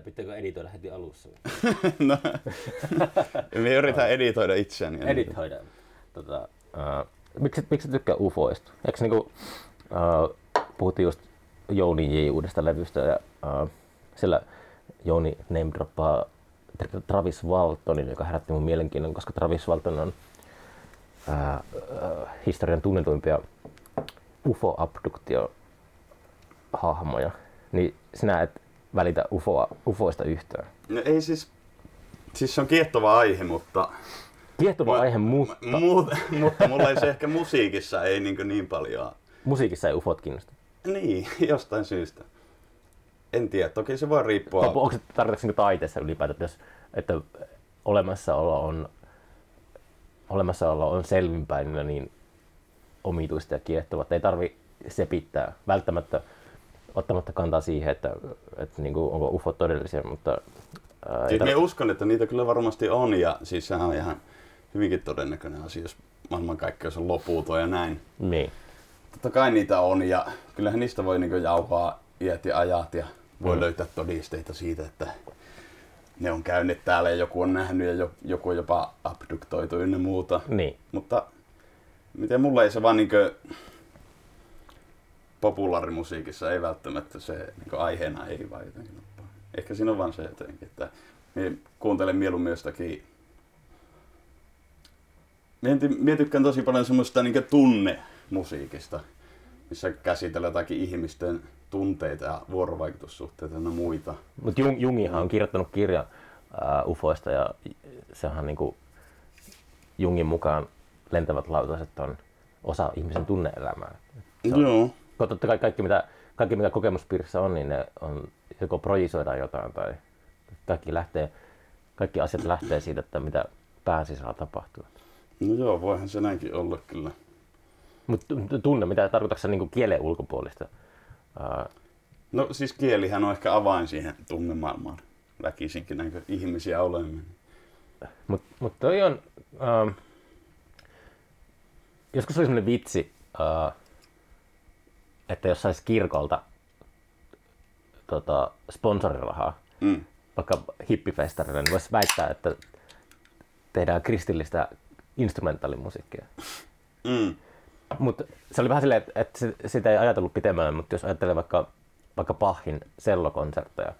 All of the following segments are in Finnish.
Tai pitääkö editoida heti alussa? no, me yritän editoida itseäni. Editoida. Tota, uh, miksi, miksi tykkää ufoista? Eikö niinku, uh, puhuttiin just Jouni J. uudesta levystä ja uh, siellä Jouni name droppaa Tra- Travis Waltonin, joka herätti mun mielenkiinnon, koska Travis Walton on uh, uh, historian tunnetuimpia UFO-abduktio hahmoja, niin sinä et välitä UFOa, UFOista yhtään. No ei siis, siis se on kiehtova aihe, mutta, Kiehtova aihe, mutta Mut, mutta mulla ei se ehkä musiikissa ei niin, niin paljon. musiikissa ei UFOt kiinnosta. Niin, jostain syystä. En tiedä, toki se voi riippua. Onko, onko tarkoitatko niinku taiteessa ylipäätään, että, jos, että olemassaolo on, olemassaolo on selvinpäin niin omituista ja kiehtova, että ei tarvi sepittää välttämättä ottamatta kantaa siihen, että, että niin kuin, onko ufot todellisia, mutta ää, Siis tar- uskon, että niitä kyllä varmasti on ja siis sehän on ihan hyvinkin todennäköinen asia, jos maailmankaikkeus on loputon ja näin. niin. Totta kai niitä on ja kyllähän niistä voi niin jauhaa iät ja ajat ja voi Mm. löytää todisteita siitä, että ne on käynyt täällä ja joku on nähnyt ja jo- joku on jopa abduktoitu ynnä muuta. niin. Mutta miten mulla ei se vaan niinkö populaarimusiikissa ei välttämättä se niinkö aiheena ei vaan jotenkin nappaa. Ehkä siinä on vaan se jotenkin, että kuuntelen mieluummin jostakin Mie, mie tykkään tosi paljon semmoista niinkö tunnemusiikista, missä käsitellään jotakin ihmisten tunteita ja vuorovaikutussuhteita ja muita. Mutta Jung, Jungihan on kirjoittanut kirjan ää, ufoista ja sehän niinku Jungin mukaan lentävät lautaset on osa ihmisen tunneelämää. Se on, Joo. Kun totta kai kaikki mitä, kaikki mitä kokemuspiirissä on, niin ne on, joko projisoidaan jotain tai kaikki, lähtee, kaikki asiat lähtee siitä, että mitä pään sisällä tapahtuu. No joo, voihan se näinkin olla kyllä. Mutta tunne, mitä tarkoitatko niin kielen ulkopuolista? Ää, No siis kielihän on ehkä avain siihen tunnemaailmaan. Väkisinkin näinkö ihmisiä olemme. Mutta mut toi on... Ähm, joskus oli sellainen vitsi, äh, että jos saisi kirkolta tota, sponsorirahaa, Mm. vaikka hippifestarille, niin voisi väittää, että tehdään kristillistä instrumentaalimusiikkia. Mm. Mutta se oli vähän silleen, että, että sitä ei ajatellut pitemmään, mutta jos ajattelee vaikka, vaikka Bachin sellokonsertteja,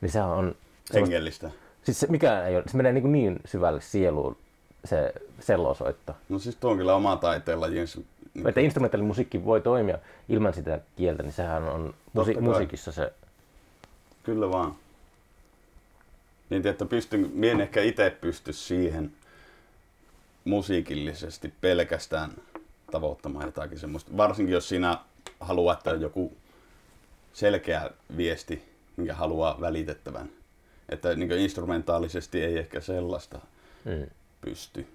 niin sehän on... Hengellistä. Siis se, mikä ei ole, se menee niin, niin syvälle sieluun se sellosoitto. No siis tuo on kyllä oma taiteenlajinsa. Että instrumentaalimusiikki voi toimia ilman sitä kieltä, niin sehän on musi- musiikissa se... Kyllä vaan. Niin että pystyn, mie en ehkä itse pysty siihen musiikillisesti pelkästään tavoittamaan jotakin semmoista. Varsinkin jos siinä haluaa, että on joku selkeä viesti, minkä haluaa välitettävän. Että niin instrumentaalisesti ei ehkä sellaista Mm. pysty.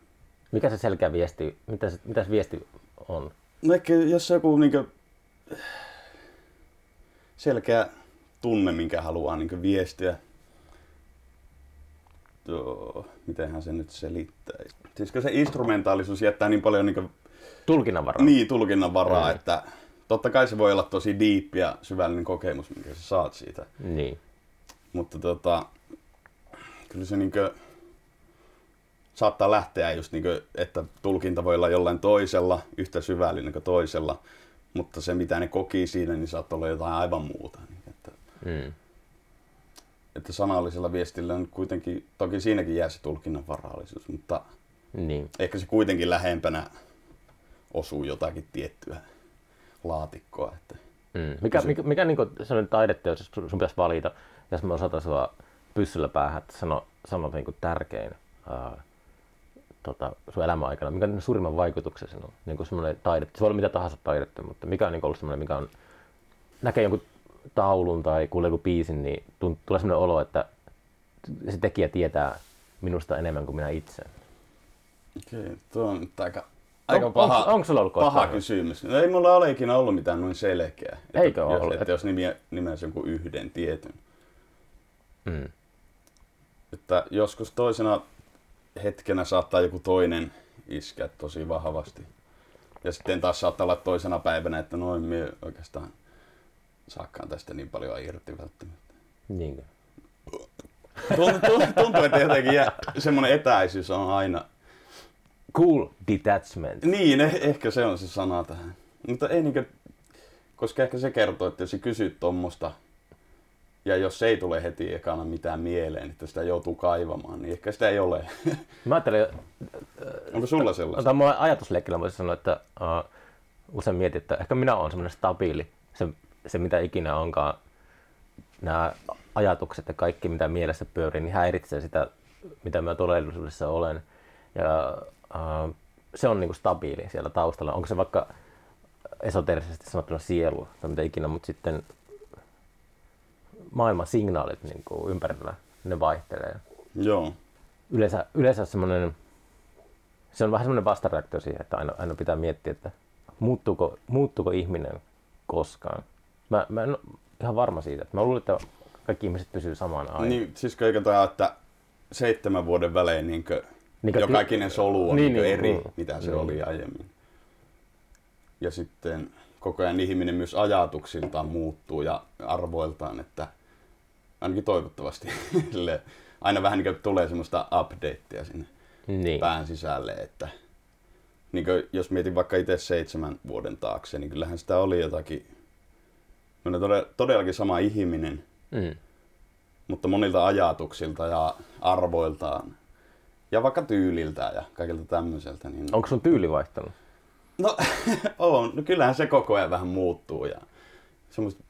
Mikä se selkeä viesti, mitä se, mitä se viesti on? No ehkä jos joku niin selkeä tunne, minkä haluaa niin viestiä. Joo, mitenhän se nyt selittäisi? Siis kun se instrumentaalisuus jättää niin paljon niin, Tulkinnanvaraa. niin tulkinnan varaa, Mm. että totta kai se voi olla tosi deep ja syvällinen kokemus, minkä sä saat siitä. Niin. Mutta tota, kyllä se niinkö saattaa lähteä just niinkö, että tulkinta voi olla jollain toisella, yhtä syvällinen kuin toisella, mutta se mitä ne koki siinä, niin saattaa olla jotain aivan muuta. Niin että, Mm. että sanallisella viestillä on kuitenkin, toki siinäkin jää se tulkinnan varallisuus, mutta Niin. ehkä se kuitenkin lähempänä osuu jotakin tiettyä laatikkoa. Että, Mm. Mikä, mikä, mikä niin sellainen taideteos, jos sun pitäisi valita, jos mä osoitan sua pyssyllä päähän, että sano, sano niin tärkein tota, sun elämän aikana, mikä on suurimman vaikutuksen sinun, niin kuin semmoinen taide, se voi olla mitä tahansa taidetta, mutta mikä on niin ollut semmoinen, mikä on, näkee jonkun taulun tai kuulee joku biisin, niin tunt, tulee semmoinen olo, että se tekijä tietää minusta enemmän kuin minä itse. okei, tuo on nyt aika, aika On- paha, onko- onko sulla ollut paha kysymys. No ei mulla ole ikinä ollut mitään noin selkeä. Eikö että, ole jos, ollut? Että jos nimiä, nimesi jonkun yhden tietyn. Mm. Että joskus toisena hetkenä saattaa joku toinen iskeä tosi vahvasti. Ja sitten taas saattaa olla toisena päivänä, että noin me oikeastaan saakkaan tästä niin paljon irti välttämättä. Niinkö? Tuntuu, tuntuu että jotenkin semmoinen etäisyys on aina. Cool detachment. Niin, eh- ehkä se on se sana tähän. Mutta ei niinkö, koska ehkä se kertoo, että jos sä kysyt tuommoista, ja jos ei tule heti ekana mitään mieleen, että sitä joutuu kaivamaan, niin ehkä sitä ei ole. Mä ajattelin, Onko sulla sellaista? Ota mua ajatusleikkillä voisi sanoa, että uh, usein mietin, että ehkä minä olen semmoinen stabiili, se, se mitä ikinä onkaan, nämä ajatukset ja kaikki mitä mielessä pyörii, niin häiritsee sitä, mitä mä todellisuudessa olen. Ja uh, se on niinku stabiili siellä taustalla. Onko se vaikka esoterisesti sanottuna sielu tai mitä ikinä, mutta sitten maailman signaalit niinku ympärillä, ne vaihtelee Joo. yleensä, yleensä semmoinen, se on vähän semmoinen vastareaktio siihen, että aina, aina pitää miettiä, että muuttuuko, muuttuuko ihminen koskaan. Mä, mä en ole ihan varma siitä. Mä luulen, että kaikki ihmiset pysyy samaan aina. Niin, siis kaiken että seitsemän vuoden välein niin Niin, joka ikinen solu on niin, niin, niin, eri, niin. mitä se Niin. oli aiemmin. Ja sitten koko ajan ihminen myös ajatuksiltaan muuttuu ja arvoiltaan, että ainakin toivottavasti sille aina vähän niin tulee semmoista updatea sinne niin. pään sisälle, että niin kuin, jos mietin vaikka itse seitsemän vuoden taakse, niin kyllähän sitä oli jotakin, mä olen todellakin sama ihminen, Mm. mutta monilta ajatuksilta ja arvoiltaan ja vaikka tyyliltään ja kaikilta tämmöiseltä. Niin... Onko sun tyyli vaihtanut? No, on. No, kyllähän se koko ajan vähän muuttuu ja semmoiset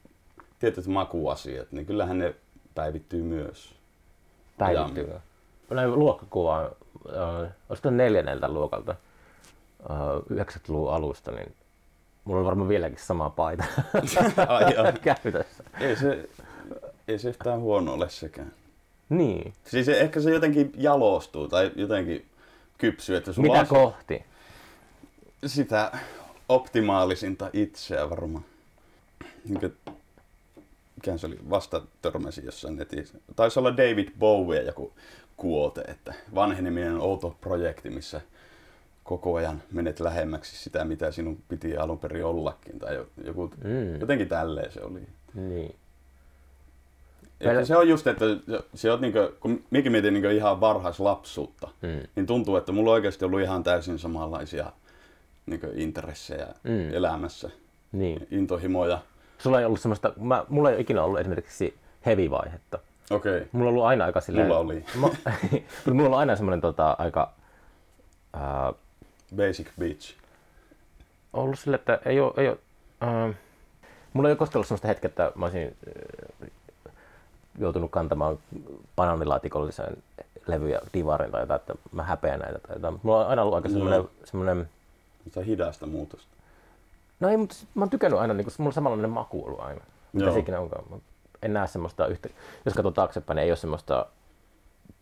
tietyt makuasiat, niin kyllähän ne päivittyy myös. Päivittyy. Näin luokkakuvaa, äh, olisiko neljänneltä luokalta äh, 90-luvun alusta, niin mulla on varmaan vieläkin sama paita Ai, ai. käytössä. Ei se, ei se yhtään huono ole sekään. Niin. Siis ehkä se jotenkin jalostuu tai jotenkin kypsyy, että sulla Mitä on kohti? sitä optimaalisinta itseä varmaan. Niin kuin, mikähän se oli, vasta törmäsin jossain netissä. Taisi olla David Bowie joku kuote, että vanheneminen on outo projekti, missä koko ajan menet lähemmäksi sitä, mitä sinun piti alun perin ollakin. Tai jo- joku, Mm. jotenkin tälleen se oli. Niin. Meillä- se on just, että se- on niinku, kun minäkin mietin niinku ihan varhaislapsuutta, Mm. niin tuntuu, että mulla on oikeasti ollut ihan täysin samanlaisia niinku intressejä Mm. elämässä, Niin. intohimoja. Sulla ei ollut semmoista, mä, mulla ei ole ikinä ollut esimerkiksi heavy-vaihetta. Okei, okay. Mulla on ollut aina aika silleen... Mulla oli. Mä, mutta mulla on aina semmoinen tota, aika... Ää, basic bitch. ollut sille, että ei ole... Ei ole ää, mulla ei ole koskaan ollut semmoista hetkeä, että mä olisin ää, joutunut kantamaan banaanilaatikollisen levyjä divarin tai jotain, että mä häpeän näitä tai jotain. Mulla on aina ollut aika semmoinen, Joo. semmoinen Sitä hidasta muutosta. No ei, mutta sit mä oon tykännyt aina, niin mulla on samanlainen maku ollut aina. Mitä se ikinä onkaan. Mut en näe semmoista yhtä, jos katsoo taaksepäin, niin ei ole semmoista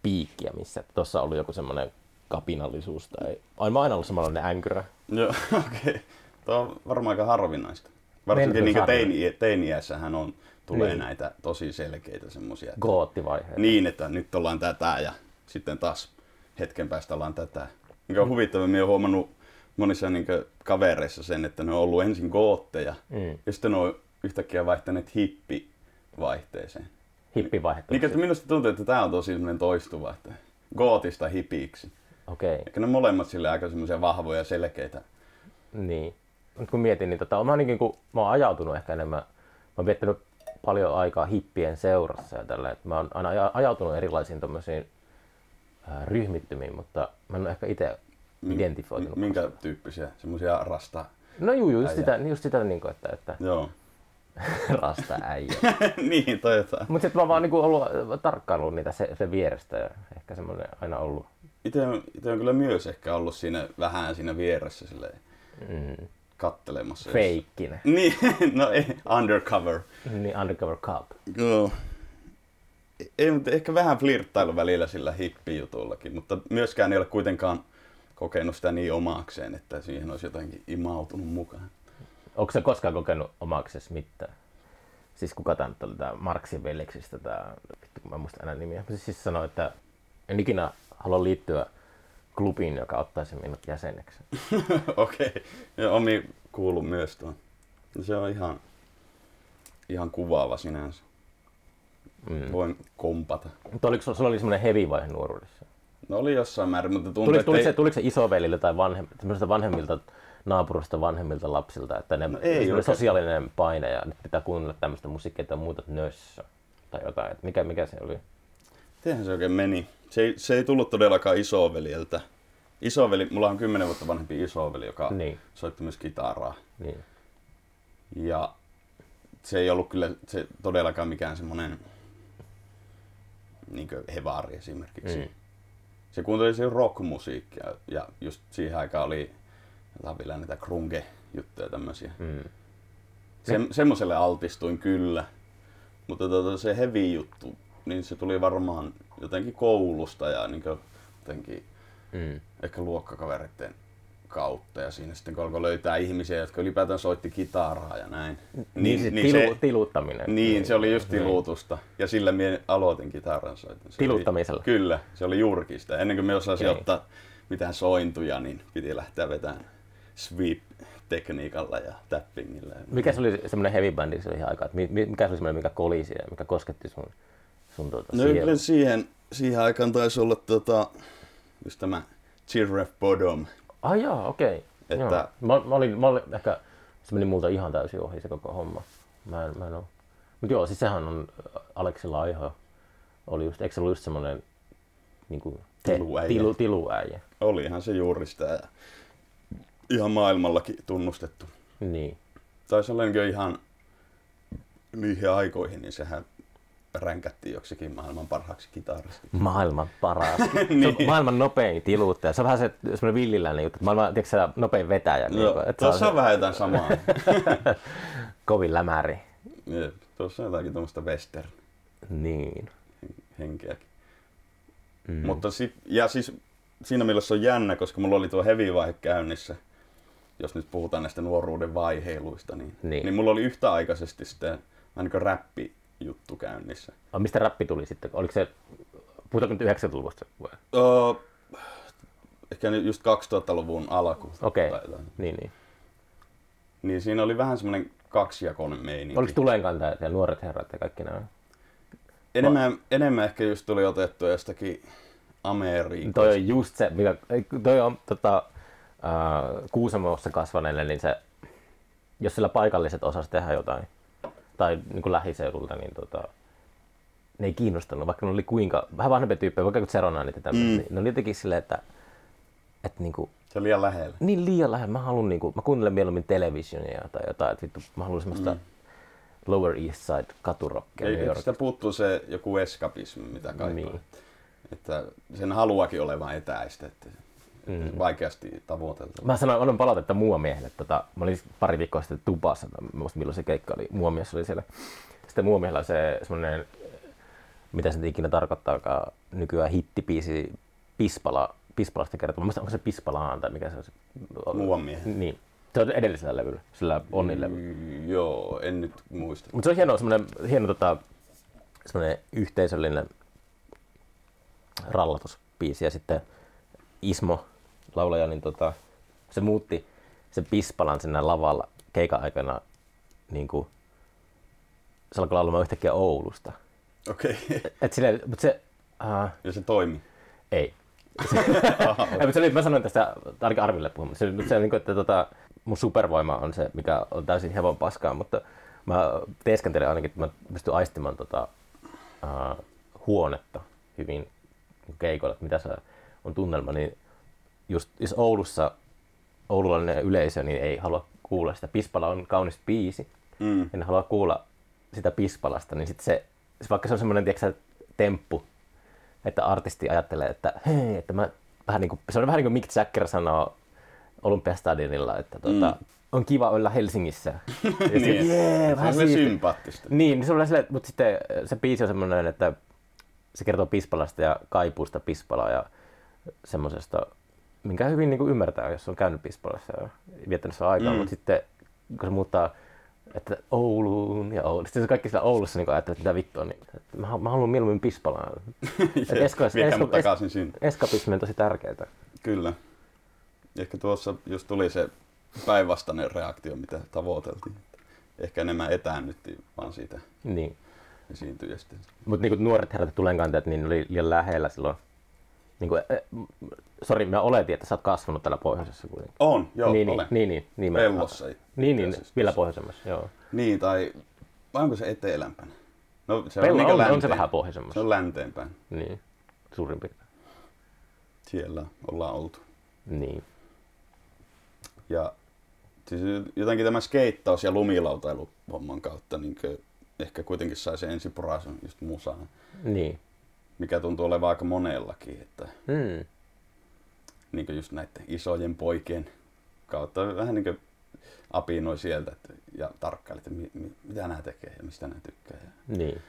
piikkiä, missä tuossa on ollut joku semmoinen kapinallisuus tai... Mä aina ollut samanlainen änkyrä. Joo, okei. Okay. Tuo on varmaan aika harvinaista. Varsinkin niin teini, teiniässähän on, tulee Niin. näitä tosi selkeitä semmosia. Goottivaihe. Niin, että nyt ollaan tätä ja sitten taas hetken päästä ollaan tätä. Mikä on huvittava, minä olen huomannut monissa niin kavereissa sen, että ne on ollut ensin gootteja Mm. ja sitten ne on yhtäkkiä vaihtaneet hippivaihteeseen. Hippivaihe. Niin, että minusta tuntuu, että tämä on tosi toistuva, että gootista hipiksi. Okei, okay. Ehkä ne molemmat sille aika semmoisia vahvoja ja selkeitä. niin. Nyt kun mietin, niin tota, mä, oon niin kuin, mä oon ajautunut ehkä enemmän, mä oon viettänyt paljon aikaa hippien seurassa ja tällä, että mä oon aina aja- ajautunut erilaisiin tommosiin ää, ryhmittymiin, mutta mä en ole ehkä itse identifioitunut. Minkä tyyppisiä? Semmoisia rasta... No juu, juu, just Äijä. sitä, just sitä niin kuin, että, että Joo. rasta äijä. niin, toi jotain. Mutta sitten mä vaan niin ollut tarkkaillut niitä se, se vierestä ja ehkä semmoinen aina ollut. Itse on, ite on kyllä myös ehkä ollut siinä vähän siinä vieressä silleen Mm, kattelemassa. jos- feikkinen. Niin, no ei, undercover. Niin undercover cop. Joo. Ei, mutta ehkä vähän flirttailu välillä sillä hippijutullakin, mutta myöskään ei ole kuitenkaan kokenut sitä niin omakseen, että siihen olisi jotenkin imautunut mukaan. Onko se koskaan kokenut omaksesi mitään? Siis kuka tämä nyt oli, tämä Marksin veljeksistä, tämä, vittu kun mä en muista enää nimiä. Siis, siis sanoi, että en ikinä halua liittyä klubiin, joka ottaisi minut jäseneksi. Okei, okay. ja Omi kuuluu myös tuon. Se on ihan, ihan kuvaava sinänsä. mm. voin kompata. Mutta oliko sulla, oli semmoinen heavy vaihe nuoruudessa? No oli jossain määrin, mutta tuntuu, tuliko, tuliko, ei... se, tuliko se isovelille tai vanhem, vanhemmilta naapurista vanhemmilta lapsilta, että ne, no ei oli sosiaalinen paine ja nyt pitää kuunnella tämmöistä musiikkia tai muuta nössö tai jotain, että mikä, mikä se oli? Mitenhän se oikein meni? Se ei, se ei tullut todellakaan isoveljeltä. Isoveli, mulla on kymmenen vuotta vanhempi isoveli, joka niin. soitti myös kitaraa. Niin. Ja se ei ollut kyllä se todellakaan mikään semmoinen niin hevaari esimerkiksi. Mm. Se kuunteli se rockmusiikkia ja just siihen aikaan oli jotain vielä niitä grunge-juttuja tämmöisiä. Mm. Se, semmoiselle altistuin kyllä, mutta tota, se heavy juttu, niin se tuli varmaan jotenkin koulusta ja niin jotenkin mm. ehkä luokkakavereiden kautta ja siinä sitten kun alkoi löytää ihmisiä, jotka ylipäätään soitti kitaraa ja näin. Niin, niin, se, niin tilu, se, tiluttaminen. Niin, niin, se oli just niin. tilutusta ja sillä minä aloitin kitaran soitin. Tiluttamisella? Oli, kyllä, se oli juurikin sitä. Ennen kuin me osasin okay. ottaa mitään sointuja, niin piti lähteä vetämään sweep-tekniikalla ja tappingilla. Mikä se oli semmoinen heavy bandi siihen aikaan? Mikä se oli semmoinen, mikä kolisi ja mikä kosketti sun, sun tuota, no, siihen? siihen, siihen aikaan taisi olla tota, just tämä Giraffe Bottom Ah joo, okei. Okay. Että... Mä, mä, olin, mä olin ehkä, se meni multa ihan täysin ohi se koko homma. Mä en, mä en ole. Mut joo, siis sehän on Aleksi Laiho. Oli just, eikö se ollut just semmonen niinku, te, tiluäijä. Tilu, tiluäijä. Olihan se juuri sitä ja ihan maailmallakin tunnustettu. Niin. Taisi olla ihan niihin aikoihin, niin sehän ränkättiin joksikin maailman parhaaksi kitarista. Maailman paras. niin. maailman nopein tiluuttaja. Se on vähän se semmoinen villiläinen juttu. Maailman tiedätkö, nopein vetäjä. No, niin, että tuossa on, se... vähän jotain samaa. Kovin lämäri. Jep, tuossa on jotakin tuommoista western. Niin. Henkeäkin. Mm. Mutta sit, ja siis siinä mielessä on jännä, koska mulla oli tuo heavy vaihe käynnissä, jos nyt puhutaan näistä nuoruuden vaiheiluista, niin, niin. niin mulla oli yhtäaikaisesti sitten vähän niin räppi juttu käynnissä. No, mistä räppi tuli sitten? Oliko se, puhutaanko nyt 90-luvusta? Uh, ehkä just 2000-luvun alku. Okei, okay. niin, niin. Niin siinä oli vähän semmoinen kaksijakoinen meininki. Oliko Tulenkantajat ja Nuoret herrat ja kaikki nämä? Enemmän, Va- enemmän ehkä just tuli otettu jostakin Amerikasta. Toi on just se, mikä, toi on tota, uh, Kuusamossa kasvaneelle, niin se, jos sillä paikalliset osas tehdä jotain, tai niin kuin lähiseudulta, niin tota, ne ei kiinnostanut, vaikka ne oli kuinka, vähän vanhempi tyyppejä, vaikka Zeronaan niitä tämmöisiä, mm. niin ne oli jotenkin silleen, että, että niin kuin, se on liian lähellä. Niin liian lähellä. Mä haluan niinku, mä kuuntelen mieluummin televisionia tai jotain, että vittu, mä haluan semmoista mm. Lower East Side katurokkia. Ei, sitä puuttuu se joku eskapismi, mitä kaipaa. Niin. Että sen haluakin olevan etäistä. Että mm. vaikeasti tavoiteltava. Mä sanoin, annan palautetta muomiehelle. Tota, mä olin parri viikkoa sitten tupassa, muista milloin se keikka oli, muomies oli siellä. Sitten muomiehellä se semmoinen, mitä se ikinä tarkoittaakaan, nykyään hittipiisi Pispala, Pispalasta kertoo. Mä onko se Pispalaan tai mikä se on? Muomiehen. Niin. Se on edellisellä levyllä, sillä Onnin levyllä. Mm, joo, en nyt muista. Mutta se on hieno, semmoinen, hieno tota, semmoinen yhteisöllinen rallatusbiisi ja sitten Ismo laulaja, niin tota, se muutti sen pispalan sinne lavalla keikan aikana niin kuin, se alkoi laulamaan yhtäkkiä Oulusta. Okei. Okay. Et mutta se... Uh, ja se toimi? Ei. Aha, okay. se oli, mä sanoin tästä ainakin Arville puhumaan. Se, se, niin kuin, että tota, mun supervoima on se, mikä on täysin hevon paskaa, mutta mä teeskentelen ainakin, että mä pystyn aistimaan tota, uh, huonetta hyvin keikolla, että mitä se on tunnelma, niin just jos Oulussa oululainen yleisö niin ei halua kuulla sitä. Pispala on kaunis biisi. Mm. En halua kuulla sitä Pispalasta, niin sit se, vaikka se on semmoinen tiedätkö, temppu, että artisti ajattelee, että hei, että mä vähän niin kuin, se on vähän niin kuin Mick Jagger sanoo Olympiastadionilla, että tuota, mm. on kiva olla Helsingissä. Ja niin, jee, vähän se on sympaattista. Niin, niin se on sille, mutta sitten se biisi on semmoinen, että se kertoo Pispalasta ja kaipuusta Pispalaa ja semmoisesta minkä hyvin niin kuin ymmärtää, jos on käynyt Pispalassa ja viettänyt sitä aikaa, mm. mutta sitten kun se muuttaa että Ouluun ja Oulu. Sitten se kaikki siellä Oulussa niin ajattelee, että mitä vittua, niin että mä, mä haluan mieluummin Pispalaan. eska, eska. Eskapismi on tosi tärkeää. Kyllä. Ehkä tuossa just tuli se päinvastainen reaktio, mitä tavoiteltiin. Ehkä enemmän etäännyttiin vaan siitä. Niin. esiintyjästä. Mutta niin nuoret herrat ja tulenkantajat, niin oli liian lähellä silloin. Niin kuin, äh, sori, mä oletin, että sä oot kasvanut täällä pohjoisessa kuitenkin. On, joo, niin, olen. Niin, niin, niin, Pellossa. Niin, niin, itse asiassa. vielä pohjoisemmassa, joo. Niin, tai vai onko se etelämpänä? No se Pello on, on, niin on, se vähän pohjoisemmassa. Se on länteenpäin. Niin, suurin piirtein. Siellä ollaan oltu. Niin. Ja siis jotenkin tämä skeittaus ja lumilautailu homman kautta niin ehkä kuitenkin sai se ensiporasun just musaan, Niin. Mikä tuntuu olevan aika monellakin, että Mm. niin just näiden isojen poikien kautta vähän niin apinoi sieltä että, ja tarkkaili, että mi, mi, mitä nämä tekee ja mistä nämä tykkää. Ja, Niin.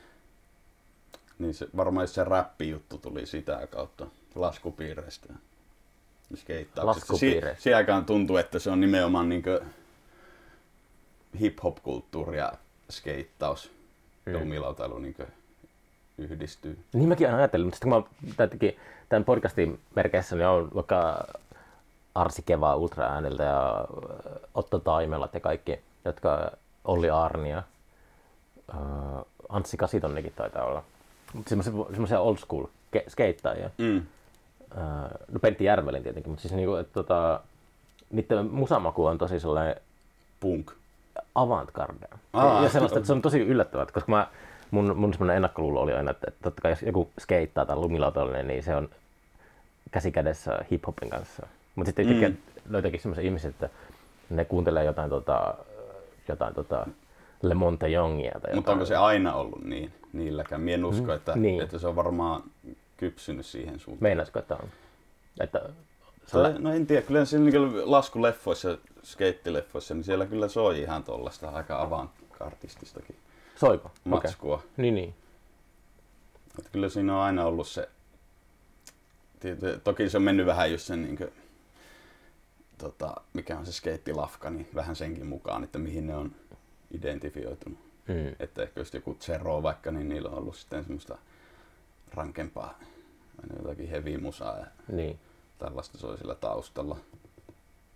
niin se, varmaan se räppi-juttu tuli sitä kautta laskupiireistä. ja. Laskupiireistä. Si- aikaan tuntuu, että se on nimenomaan niin hip-hop-kulttuuri ja skeittaus ja Mm. lumilautailu niin yhdistyy. Niin mäkin aina ajattelin, mutta sitten kun mä tätäkin, tämän podcastin merkeissä niin on vaikka Arsi Kevaa Ultra ääniltä ja äh, Otto Taimelat ja kaikki, jotka Olli Arnia, äh, Anssi Kasitonnikin taitaa olla. Semmoisia old school ke- skeittaajia. Mm. Äh, no Pentti Järvelin tietenkin, mutta siis niinku, että tota, niiden musamaku on tosi sellainen Punk. avantgarde. Aa, ja sellaista, että se on tosi yllättävää, koska mä, mun, mun semmoinen ennakkoluulo oli aina, että, totta kai jos joku skeittaa tai lumilautallinen, niin se on käsi kädessä hiphopin kanssa. Mutta sitten yhtäkkiä Mm. löytääkin semmoisia ihmisiä, että ne kuuntelee jotain, tota, jotain tota Le Monte Jongia tai. Mutta onko se aina ollut niin niilläkään? Mie en usko, että, niin. että se on varmaan kypsynyt siihen suuntaan. Meinaisiko, että on? Että Tai, no en tiedä, kyllä siinä niin laskuleffoissa, skeittileffoissa, niin siellä kyllä soi ihan tuollaista aika avantgardististakin Okei. matskua. Okay. Niin, niin. Että kyllä siinä on aina ollut se, Tiety- toki se on mennyt vähän just sen niin kuin, tota, mikä on se skeittilafka, niin vähän senkin mukaan, että mihin ne on identifioitunut. Mm. Että ehkä just joku Zero vaikka, niin niillä on ollut sitten semmoista rankempaa, aina jotakin heavy musaa ja Niin. tällaista soi sillä taustalla.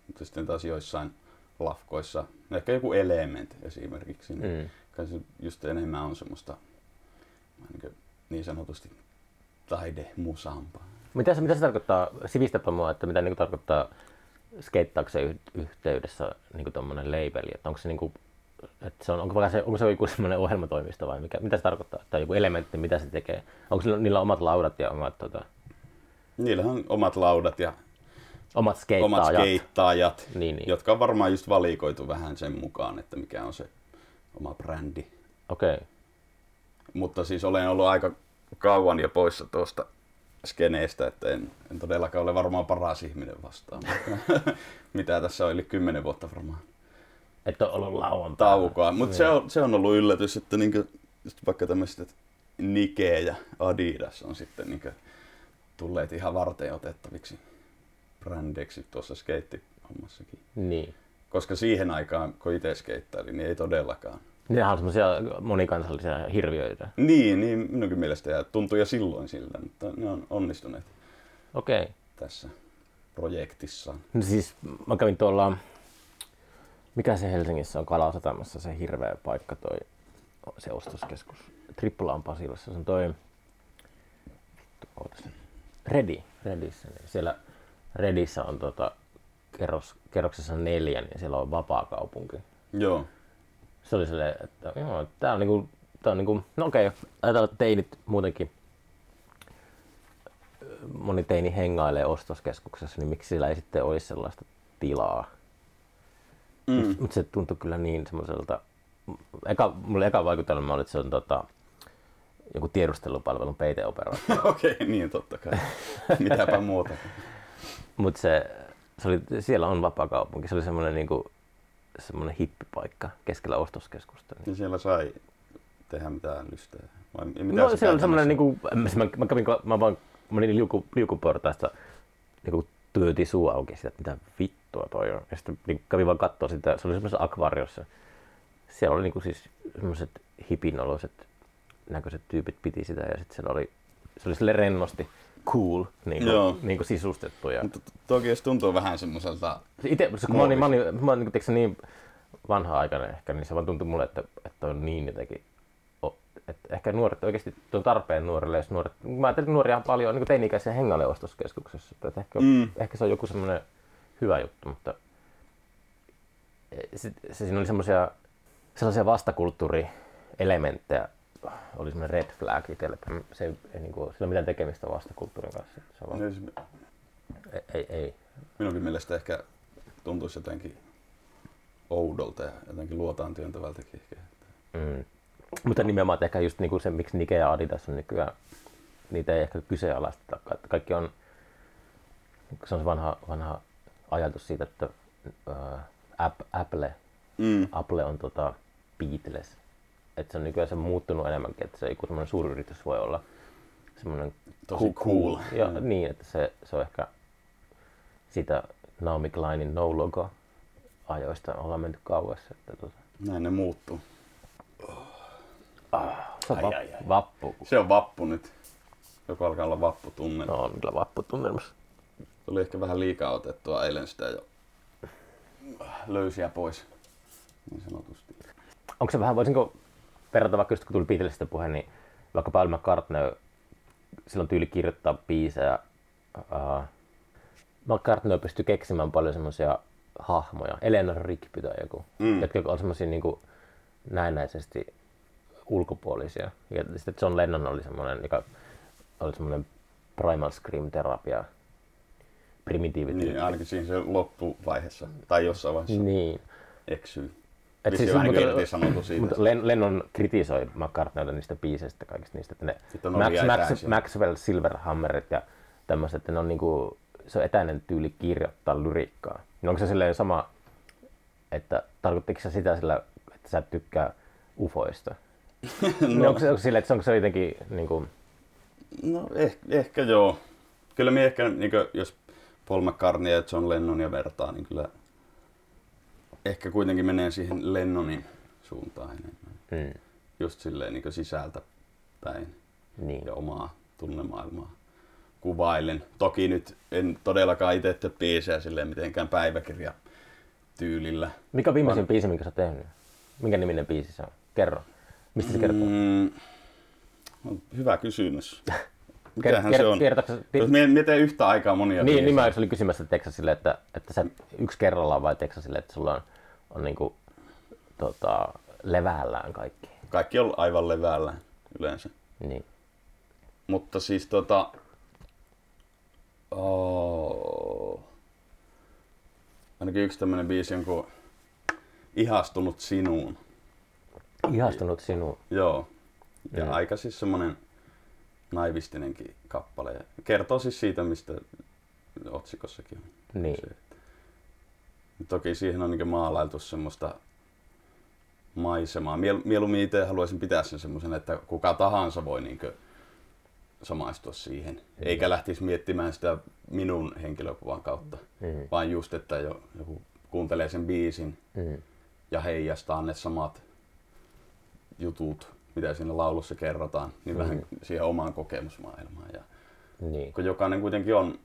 Mutta sitten taas joissain lafkoissa, ehkä joku element esimerkiksi, niin Mm. Kai se just enemmän on semmoista niin, kuin niin sanotusti taidemusampaa. Mitä se, mitä se tarkoittaa, sivistäpä mua, että mitä niin tarkoittaa skeittauksen yh- yhteydessä niin tuommoinen labeli, että onko se niin kuin, että se on, onko, vaikka se, onko se joku semmoinen ohjelmatoimisto vai mikä, mitä se tarkoittaa, tai joku elementti, mitä se tekee, onko sillä, niillä omat laudat ja omat, tota, Niillähän on omat laudat ja omat omat skeittaajat, skeittaajat, Niin, niin. jotka on varmaan just valikoitu vähän sen mukaan, että mikä on se oma brändi. okei, okay. Mutta siis olen ollut aika kauan jo poissa tuosta skeneestä, että en, en todellakaan ole varmaan paras ihminen vastaan. Mitä tässä on, yli kymmenen vuotta varmaan että on ollut lauantai. taukoa. Mutta se, on, se on ollut yllätys, että niinku, just vaikka tämmöiset Nike ja Adidas on sitten niinku tulleet ihan varten otettaviksi brändeiksi tuossa skeittihommassakin. Niin. Koska siihen aikaan, kun itse skeittailin, niin ei todellakaan. Nehän on semmoisia monikansallisia hirviöitä. Niin, niin minunkin mielestä ja tuntui jo silloin siltä, mutta ne on onnistuneet Okei. Okay. tässä projektissaan. No siis mä kävin tuolla, mikä se Helsingissä on Kalasatamassa se hirveä paikka toi, se ostoskeskus. Tripla on Pasilassa, se on toi. Redi, Redissä. Niin siellä Redissä on tota, kerros, kerroksessa neljä, niin siellä on vapaa kaupunki. Joo. Se oli silleen, että joo, tää on niinku, tää on niinku, no okei, ajatellaan, että teinit muutenkin, moni teini hengailee ostoskeskuksessa, niin miksi sillä ei sitten olisi sellaista tilaa? Mm. Mutta se tuntui kyllä niin semmoiselta, eka, mulle eka vaikutelma oli, että se on tota, joku tiedustelupalvelun peiteoperaatio. Okei, niin totta kai. Mitäpä muuta. Mutta se, se oli, siellä on vapaa kaupunki, se oli semmoinen niinku, semmoinen hippipaikka keskellä ostoskeskusta. Niin. Ja siellä sai tehdä mitään lystää. Vai mitä No, se oli semmoinen, käytännössä- niinku, mä, mä, kävin, mä vaan, mä olin liuku, liukuportaista, niinku työti suu auki sitä, että mitä vittua toi on. Ja sitten niin kävin vaan katsoa sitä, se oli semmoisessa akvaariossa. Siellä oli niinku siis semmoiset hipinoloiset näköiset tyypit piti sitä ja sitten siellä oli, se oli sille rennosti cool niin kuin, niin kuin sisustettu. Ja, Mutta to- toki jos tuntuu vähän semmoiselta, Ite, kun mä olin, mä olin, mä olin niin, niin vanha-aikainen ehkä, niin se vaan tuntui mulle, että, että on niin jotenkin että ehkä nuoret oikeasti on tarpeen nuorille, jos nuoret, mä ajattelin, että nuoria on paljon niin teini-ikäisiä hengailee ostoskeskuksessa, että ehkä, Mm. ehkä se on joku semmoinen hyvä juttu, mutta se, se, siinä oli semmoisia sellaisia vastakulttuurielementtejä, oli semmoinen red flag itselle, että se ei, ei niin kuin, sillä ole mitään tekemistä vastakulttuurin kanssa. Se on vaan, Niin, ei, ei, ei. Minunkin mielestä ehkä tuntuisi jotenkin oudolta ja jotenkin luotaan työntävältäkin ehkä. Mm. Mutta nimenomaan ehkä just niinku se, miksi Nike ja Adidas on nykyään, niitä ei ehkä kyseenalaisteta. Ka- Kaikki on, se on se vanha, vanha ajatus siitä, että ää, App- Apple, Mm. Apple on tota Beatles. Että se on nykyään se muuttunut enemmänkin, että se joku semmoinen suuryritys voi olla semmoinen Tosi cool. Ja Mm. niin, että se, se on ehkä sitä Naomi Kleinin No Logo ajoista ollaan menty kauas. Että tota, Näin ne muuttuu. se on Ai, va- ai, ai. vappu. Se on vappu nyt. Joku alkaa olla vapputunne. No on kyllä vapputunnelmassa. Tuli ehkä vähän liikaa otettua eilen sitä jo löysiä pois. Niin sanotusti. Onko se vähän, voisinko verrata vaikka just kun tuli Beatlesista puhe, niin vaikka Paul McCartney, sillä on tyyli kirjoittaa biisejä. Uh, McCartney pystyy keksimään paljon semmoisia hahmoja, Eleanor Rigby tai joku, mm. jotka on semmoisia niin näennäisesti ulkopuolisia. Ja sitten John Lennon oli semmoinen, joka oli semmoinen primal scream terapia, primitiivityyppi. Niin, ainakin siinä se loppuvaiheessa. Tai jossain vaiheessa niin. eksyy. Et siis- vähän mutta- niin irti sanottu siitä. Mutta Len- Lennon kritisoi McCartneyta niistä biiseistä kaikista niistä, että ne Max, Max. Maxwell Silverhammerit ja tämmöiset, että ne on niinku, se on etäinen tyyli kirjoittaa lyrikkaa. No onko se silleen sama, että tarkoittiko se sitä sillä, että sä et tykkää ufoista? no. onko, se, onko sille, että onko se jotenkin niinku, No ehkä, ehkä joo. Kyllä me ehkä, niin jos Paul McCartney ja John Lennonia vertaa, niin kyllä ehkä kuitenkin menee siihen Lennonin suuntaan enemmän. mm, Just silleen niin sisältä päin niin. ja omaa tunnemaailmaa kuvailen. Toki nyt en todellakaan itse tee biisejä silleen mitenkään päiväkirja tyylillä. Mikä on viimeisin biisi, minkä sä oot tehnyt? Minkä niminen biisi se on? Kerro. Mistä se kertoo? Mm, on hyvä kysymys. Mikähän ker- se on? kertooko se- Jos yhtä aikaa monia Niin, biisejä. niin mä olin kysymässä teekö sä silleen, että, että sä yksi kerrallaan vai silleen, että sulla on, on niinku, tota, levällään kaikki. Kaikki on aivan levällä yleensä. Niin. Mutta siis tota... Oh. Ainakin yksi tämmönen biisi on kuin Ihastunut sinuun. Ihastunut sinuun. Joo. Ja Mm. aika siis semmonen naivistinenkin kappale. Kertoo siis siitä, mistä otsikossakin on. Niin. Se. Toki siihen on niin maalailtu semmoista maisemaa. Miel, mieluummin itse haluaisin pitää sen semmoisen, että kuka tahansa voi niin samaistua siihen. Eikä lähtisi miettimään sitä minun henkilökuvan kautta, Mm. vaan just, että jo, joku kuuntelee sen biisin Mm. ja heijastaa ne samat jutut, mitä siinä laulussa kerrotaan, niin Mm. vähän siihen omaan kokemusmaailmaan. Ja Niin. kun jokainen kuitenkin on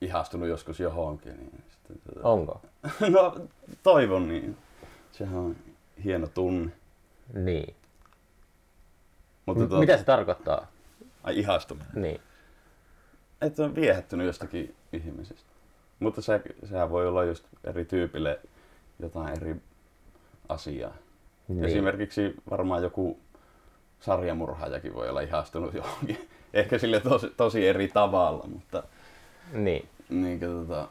ihastunut joskus johonkin, niin Onko? no toivon niin. Sehän on hieno tunne. Niin. Mutta M- tuota, Mitä se tarkoittaa? Ai ihastuminen. Niin. Että on viehättynyt jostakin ihmisestä. Mutta se, sehän voi olla just eri tyypille jotain eri asiaa. niin. Esimerkiksi varmaan joku sarjamurhaajakin voi olla ihastunut johonkin. Ehkä sille tosi, tosi eri tavalla, mutta Niin. niin, tota,